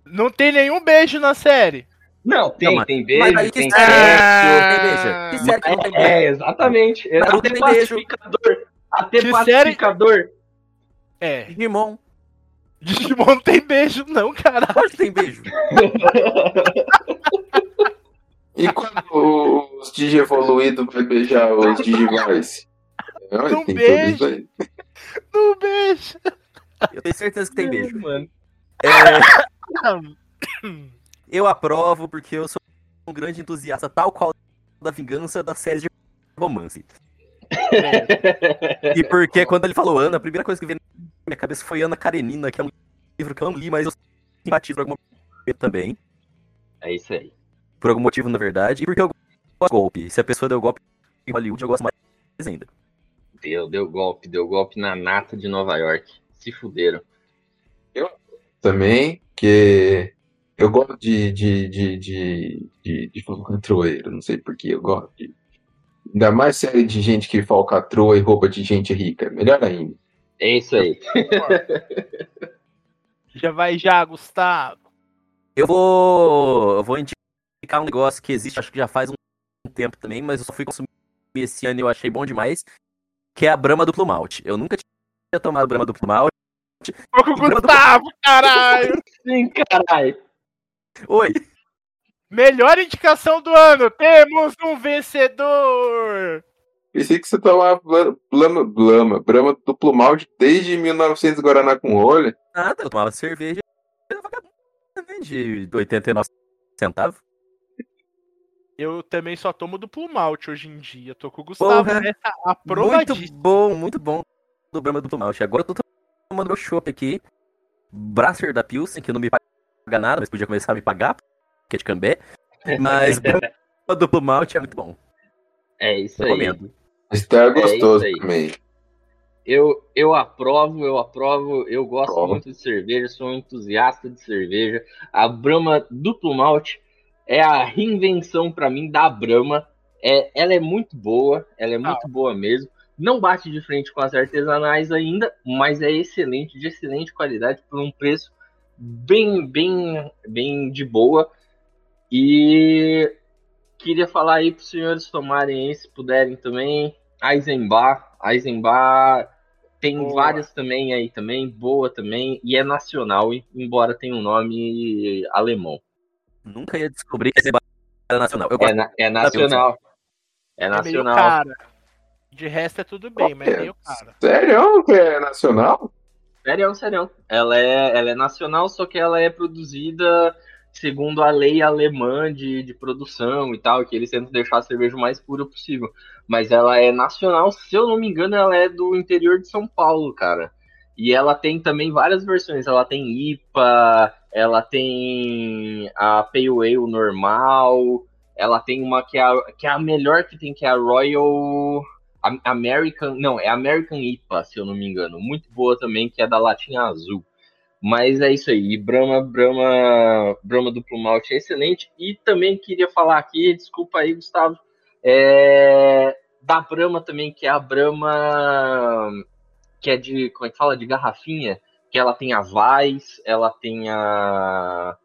Não tem nenhum beijo na série. Não, tem, Não, mas- tem mas beijo, aí que tem série? sexo. Tem beijo. Que série que não tem beijo? É, exatamente. É, Mas não até tem beijo. pacificador. Até Que pacificador. É. Digimon. Digimon não tem beijo, não, cara. Pode que tem beijo. E quando os Digievoluídos vai beijar os Digivice? Olha, Não beija. Não beijo. Eu tenho certeza que tem beijo. Mano. É, eu aprovo porque eu sou um grande entusiasta, tal qual da vingança das séries de romance. E porque quando ele falou Ana, a primeira coisa que veio na minha cabeça foi Ana Karenina, que é um livro que eu não li, mas eu simpatizo por algum motivo também. É isso aí. Por algum motivo, na verdade. E porque eu gosto de golpe. Se a pessoa deu golpe em Hollywood, eu gosto mais ainda. Deu, deu golpe, deu golpe na nata de Nova York. Se fuderam. Também, que eu gosto de, de, de, de, de, de não sei porquê, eu gosto de. Ainda mais série de gente que falcatrua e roupa de gente rica, melhor ainda. É isso aí. Já vai já, Gustavo. Eu vou. Eu vou indicar um negócio que existe, acho que já faz um tempo também, mas eu só fui consumir esse ano e eu achei bom demais. Que é a Brahma Duplo Malte. Eu nunca tinha tomado Brahma Duplo Malte. O Gustavo, caralho. Sim, caralho. Oi! Melhor indicação do ano. Temos um vencedor. Pensei que você tomava Bla- Blama, Blama, Brahma duplo malte desde 1900 Guaraná com rolha. Nada, eu tomava cerveja de 89 centavos. Eu também só tomo duplo malte hoje em dia. Tô com o Gustavo Porra. nessa Muito aprovadíssima. bom, muito bom do Brahma Duplo Malte. Agora eu tô tomando meu chopp aqui. Brasser da Pilsen, que não me paga nada, mas podia começar a me pagar, porque é de cambé. Mas Brahma Duplo Malte é muito bom. É isso aí. Recomendo. Está gostoso É isso aí. também. Eu, eu aprovo, eu aprovo, eu gosto Aprovo. muito de cerveja, sou um entusiasta de cerveja. A Brahma Duplo Malte é a reinvenção pra mim da Brahma. É, ela é muito boa, ela é muito boa mesmo. Não bate de frente com as artesanais ainda, mas é excelente, de excelente qualidade, por um preço bem, bem, bem de boa. E queria falar aí para os senhores tomarem aí, se puderem também. Eisenbach, Eisenbach tem Boa. várias também aí também, boa também, e é nacional, embora tenha um nome alemão. Nunca ia descobrir que esse era nacional. Eu É, gosto na- é nacional. É É meio nacional. cara. De resto é tudo bem, mas É, meio caro. Sério que é nacional? Sério, sério. Ela é, ela é nacional, só que ela é produzida segundo a lei alemã de, de produção e tal, que eles tentam deixar a cerveja o mais pura possível. Mas ela é nacional, se eu não me engano, ela é do interior de São Paulo, cara. E ela tem também várias versões. Ela tem IPA, ela tem a Pale Ale normal, ela tem uma que é a, que é a melhor que tem, que é a Royal American. Não, é American IPA, se eu não me engano. Muito boa também, que é da latinha azul. Mas é isso aí. Brahma, Brahma, Brahma duplo malte é excelente. E também queria falar aqui, desculpa aí, Gustavo, é, da Brahma também, que é a Brahma que é de, como é que fala, de garrafinha, que ela tem a Vice, ela tem a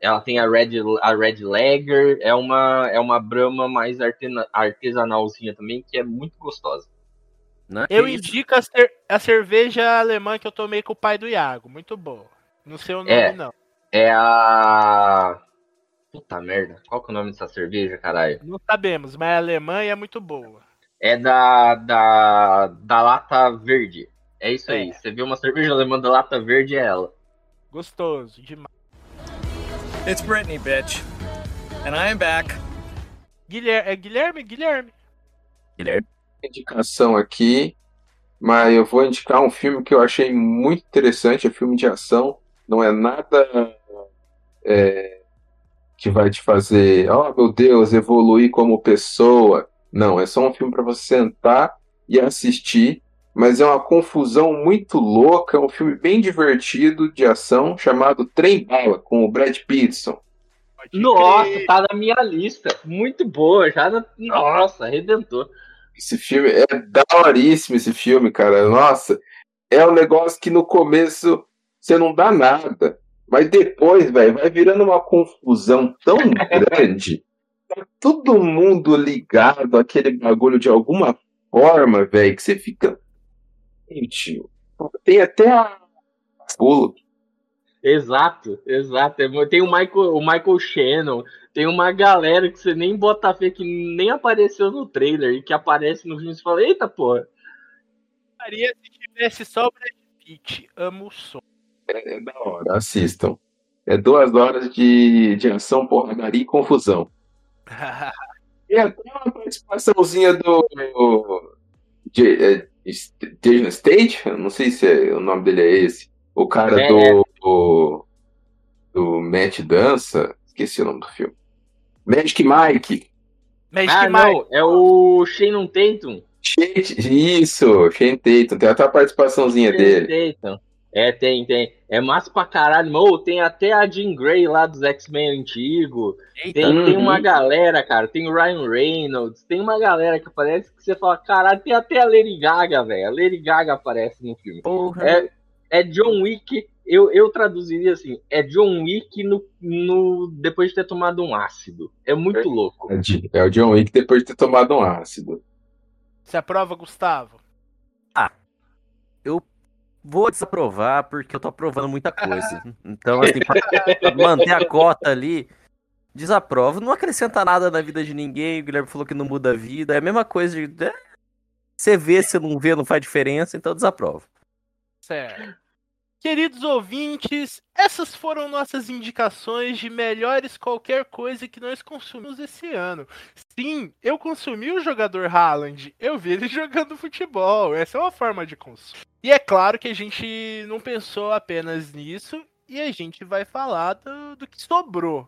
ela tem a Red, a Red Lager, é uma, é uma Brahma mais artesanalzinha também, que é muito gostosa. Né? Eu isso? indico a, cer- a cerveja alemã que eu tomei com o pai do Iago. Muito boa. Não sei o nome, É. não. É a. Puta merda, qual que é o nome dessa cerveja, caralho? Não sabemos, mas é alemã e é muito boa. É da, da, da lata verde. É isso aí. É. Você viu uma cerveja alemã da lata verde, é ela. Gostoso demais. It's Brittany, bitch. And I am back. Guilherme, é Guilherme? Guilherme. Guilherme. indicação aqui, mas eu vou indicar um filme que eu achei muito interessante, é filme de ação, não é nada é, que vai te fazer, oh meu Deus, evoluir como pessoa. Não, é só um filme para você sentar e assistir, mas é uma confusão muito louca, é um filme bem divertido de ação chamado Trem Bala com o Brad Pittson. Nossa, tá na minha lista. Muito boa, já na... Nossa, redentor. Esse filme é daoríssimo, esse filme, cara. Nossa, é um negócio que no começo você não dá nada. Mas depois, velho, vai virando uma confusão tão grande. Tá todo mundo ligado àquele bagulho de alguma forma, velho, que você fica. Gente, tem até a. Pulo. Exato, exato. É, Tem o Michael, o Michael Shannon, tem uma galera que você nem bota fé que nem apareceu no trailer e que aparece no filme e fala, eita porra. Faria se tivesse só o Brad Pitt. Amo o som. É, é da hora, assistam. É duas horas de, de ação, porradaria e confusão. E até uma participaçãozinha do. de- é, Jason State? Não sei se é- o nome dele é esse. O cara É. do. do. do Matt Dança. Esqueci o nome do filme. Magic Mike. Magic ah, Mike. não, é o Shannon Tatum. Shane- Isso, Shane Tatum. Tem até a participaçãozinha dele. Tatum. É, tem, tem. É massa pra caralho, mano. Tem até a Jean Grey lá dos X-Men antigo. Tem, Uhum. tem uma galera, cara. Tem o Ryan Reynolds. Tem uma galera que aparece que você fala, caralho, tem até a Lady Gaga, velho. A Lady Gaga aparece no filme. Porra. É, é John Wick. Eu, eu traduziria assim: é John Wick no, no, depois de ter tomado um ácido. É muito louco. É o John Wick depois de ter tomado um ácido. Você aprova, Gustavo? Vou desaprovar porque eu tô aprovando muita coisa. Então, assim, pra pra manter a cota ali, desaprovo. Não acrescenta nada na vida de ninguém. O Guilherme falou que não muda a vida. É a mesma coisa de. é, Você vê, você não vê, não faz diferença, então desaprovo. Certo. Queridos ouvintes, essas foram nossas indicações de melhores qualquer coisa que nós consumimos esse ano. Sim, eu consumi o jogador Haaland, eu vi ele jogando futebol, essa é uma forma de consumo. E é claro que a gente não pensou apenas nisso e a gente vai falar do, do que sobrou.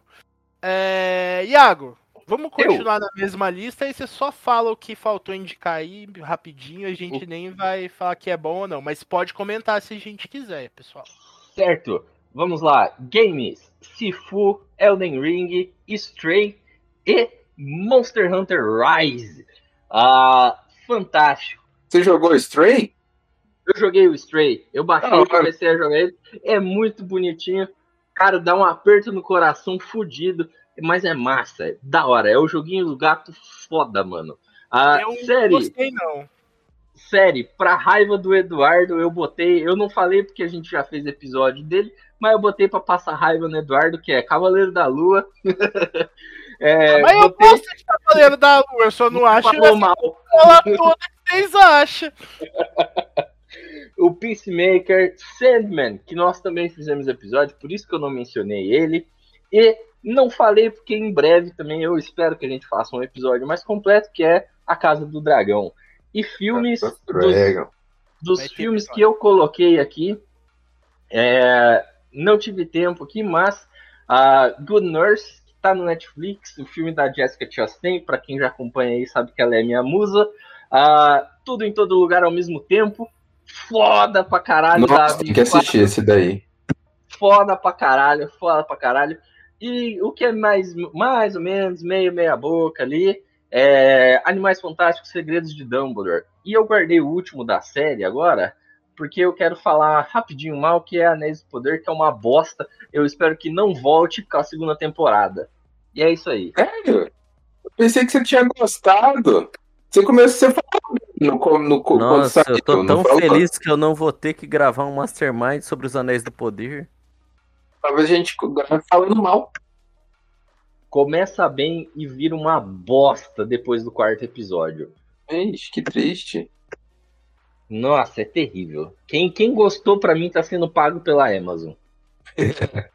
É, Iago, vamos continuar na mesma lista e você só fala o que faltou indicar aí rapidinho, a gente nem vai falar que é bom ou não, mas pode comentar se a gente quiser, pessoal. Certo, vamos lá. Games, Sifu, Elden Ring, Stray e Monster Hunter Rise. Ah, fantástico. Você jogou Stray? Eu joguei o Stray, eu baixei e comecei a jogar ele. É muito bonitinho. Cara, dá um aperto no coração fudido, mas é massa, é da hora. É o joguinho do gato foda, mano. A eu não série, gostei, não. série, pra raiva do Eduardo, eu botei. Eu não falei porque a gente já fez episódio dele, mas eu botei pra passar raiva no Eduardo, que é Cavaleiro da Lua. É, mas eu botei- gosto de Cavaleiro da Lua, eu só não acho falou mal. ela toda que vocês acham? o Peacemaker, Sandman, que nós também fizemos episódio, por isso que eu não mencionei ele. E não falei porque em breve também eu espero que a gente faça um episódio mais completo, que é A Casa do Dragão. E filmes dos, dos filmes que eu coloquei aqui, é, não tive tempo aqui, mas a uh, Good Nurse, que tá no Netflix, o filme da Jessica Chastain, para quem já acompanha aí sabe que ela é minha musa. Uh, tudo em todo lugar ao mesmo tempo. Foda pra caralho, Nossa. Tem que assistir esse daí. Foda pra caralho, foda pra caralho. E o que é mais, mais ou menos, meio meia boca ali, é Animais Fantásticos, Segredos de Dumbledore. E eu guardei o último da série agora, porque eu quero falar rapidinho mal que é Anéis do Poder, que é uma bosta. Eu espero que não volte com a segunda temporada. E é isso aí. Sério? Eu pensei que você tinha gostado. Você começou a falar no, no, Nossa, eu tô tão feliz que eu não vou ter que gravar um Mastermind sobre os Anéis do Poder. Talvez a gente falando mal. Começa bem e vira uma bosta depois do quarto episódio. Ixi, que triste. Nossa, é terrível. Quem, quem gostou, para mim, tá sendo pago pela Amazon.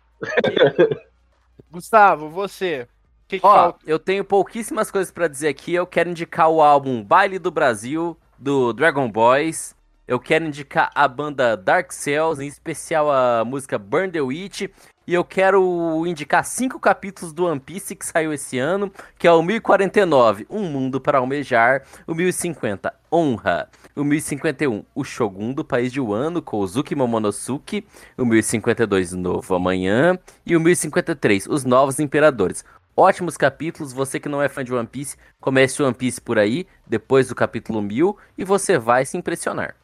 Gustavo, você. Que que Ó, falta? eu tenho pouquíssimas coisas para dizer aqui. Eu quero indicar o álbum Baile do Brasil, do Dragon Boys. Eu quero indicar a banda Dark Cells, em especial a música Burn the Witch. E eu quero indicar cinco capítulos do One Piece que saiu esse ano, que é o 1049, Um Mundo para Almejar, o 1050, Honra, o 1051, O Shogun do País de Wano, Kozuki Momonosuke, o 1052, Novo Amanhã, e o 1053, Os Novos Imperadores. Ótimos capítulos, você que não é fã de One Piece, comece o One Piece por aí, depois do capítulo 1000, e você vai se impressionar.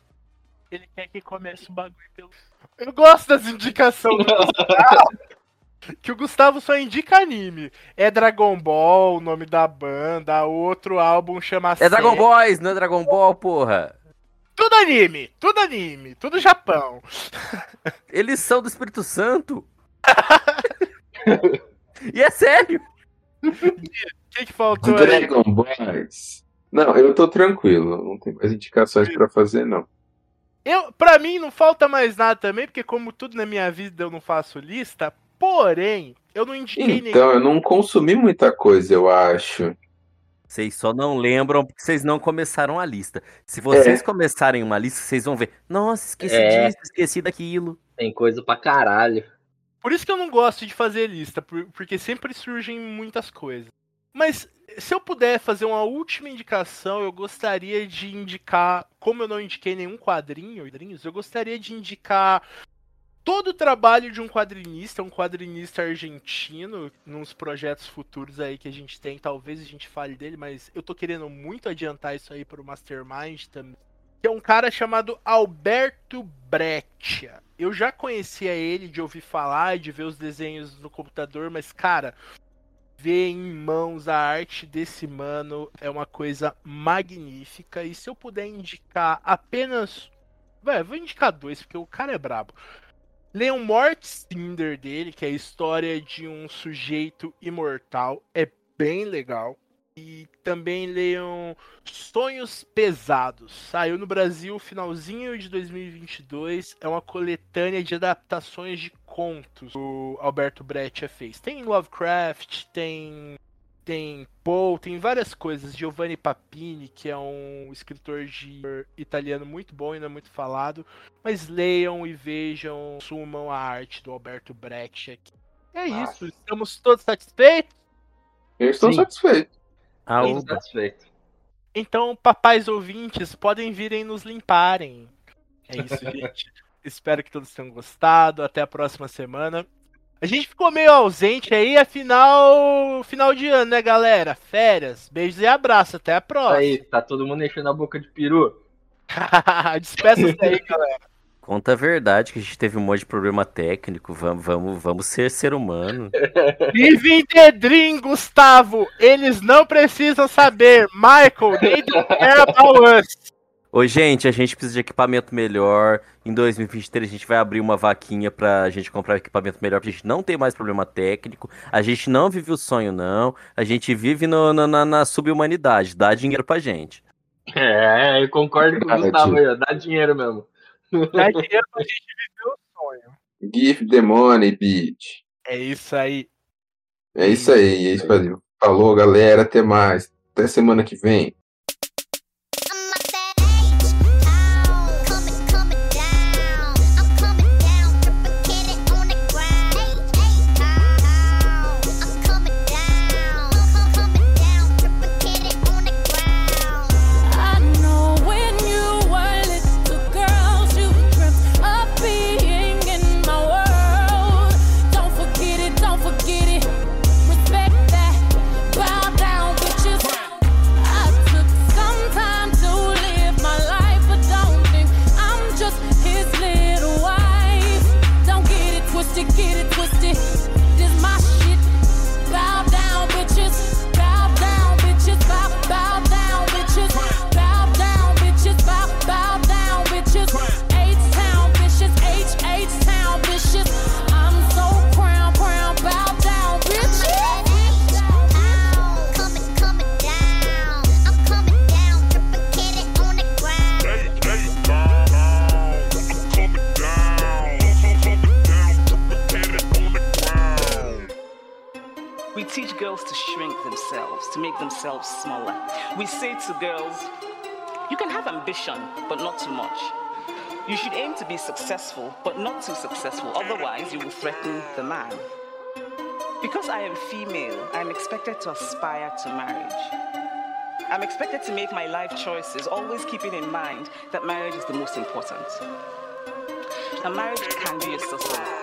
Ele quer que comece o bagulho pelo. Eu gosto das indicações do Gustavo. que o Gustavo só indica anime. É Dragon Ball, o nome da banda, outro álbum chama É Dragon Boys, não é Dragon Ball, porra. Tudo anime, tudo anime, tudo Japão. Eles são do Espírito Santo. e é sério. O que, que faltou Dragon aí? Boys. Não, eu tô tranquilo. Não tem mais indicações para fazer, não. Eu, pra mim, não falta mais nada também, porque como tudo na minha vida eu não faço lista, porém, eu não indiquei Então, eu não consumi muita coisa, eu acho. Vocês só não lembram porque vocês não começaram a lista. Se vocês é. começarem uma lista, vocês vão ver. Nossa, esqueci é. disso, esqueci daquilo. Tem coisa pra caralho. Por isso que eu não gosto de fazer lista, porque sempre surgem muitas coisas. Mas se eu puder fazer uma última indicação, eu gostaria de indicar, como eu não indiquei nenhum quadrinho, eu gostaria de indicar todo o trabalho de um quadrinista, um quadrinista argentino, nos projetos futuros aí que a gente tem. Talvez a gente fale dele, mas eu tô querendo muito adiantar isso aí pro Mastermind também. Que é um cara chamado Alberto Breccia. Eu já conhecia ele de ouvir falar, de ver os desenhos no computador, mas cara, ver em mãos a arte desse mano é uma coisa magnífica. E se eu puder indicar apenas. Véio, vou indicar dois, porque o cara é brabo. Leiam Mort Cinder dele, que é a história de um sujeito imortal. É bem legal. E também leiam Sonhos Pesados. Saiu no Brasil finalzinho de 2022. É uma coletânea de adaptações de contos que o Alberto Breccia fez. Tem Lovecraft, tem tem Poe, tem várias coisas. Giovanni Papini, que é um escritor de italiano muito bom e não é muito falado. Mas leiam e vejam, sumam a arte do Alberto Breccia. É isso, estamos todos satisfeitos? Eu estou Sim. satisfeito. Ah, satisfeito. Então, papais ouvintes, podem virem nos limparem. É isso, gente. Espero que todos tenham gostado. Até a próxima semana. A gente ficou meio ausente aí, afinal, final de ano, né, galera? Férias. Beijos e abraços. Até a próxima. Aí, tá todo mundo enchendo a boca de peru. Despeça-se aí, galera. Conta a verdade que a gente teve um monte de problema técnico. Vamos, vamos, vamos ser ser humano. Live the dream, Gustavo. Eles não precisam saber. Michael, they don't care about us. Ô, gente, a gente precisa de equipamento melhor. Em 2023 a gente vai abrir uma vaquinha pra gente comprar equipamento melhor, pra gente não ter mais problema técnico. A gente não vive o sonho, não. A gente vive no, no, na, na sub-humanidade. Dá dinheiro pra gente. É, eu concordo com o. Gustavo aí, ó, dá dinheiro mesmo. Dá dinheiro pra gente viver o sonho. Give the money, bitch. É isso aí. É isso aí, é isso aí. Falou, galera. Até mais. Até semana que vem. To girls, you can have ambition, but not too much. You should aim to be successful, but not too successful, otherwise, you will threaten the man. Because I am female, I'm expected to aspire to marriage. I'm expected to make my life choices, always keeping in mind that marriage is the most important. A marriage can be a source of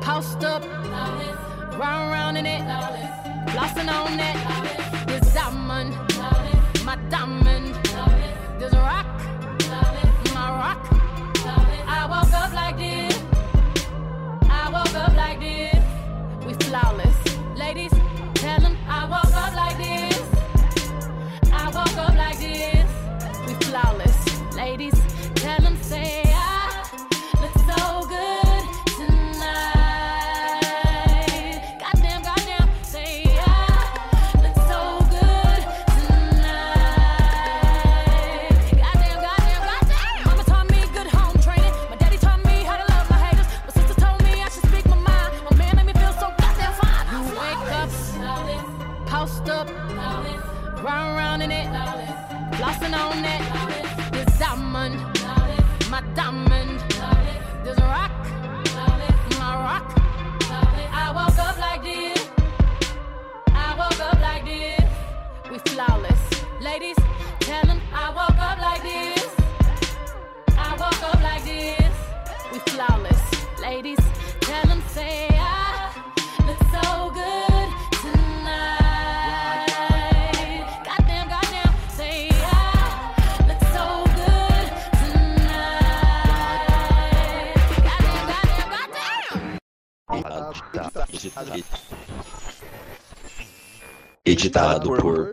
post up, round round in it, flossing on it. This diamond, my diamond. This rock, my rock. I woke up like this. I woke up like this. We flawless, ladies. Tell 'em I woke up like this. I woke up like this. We flawless, ladies. Ladies. Tell 'em say I look so good tonight. Goddamn, goddamn, say I look so good tonight. Goddamn, goddamn, goddamn. Editado por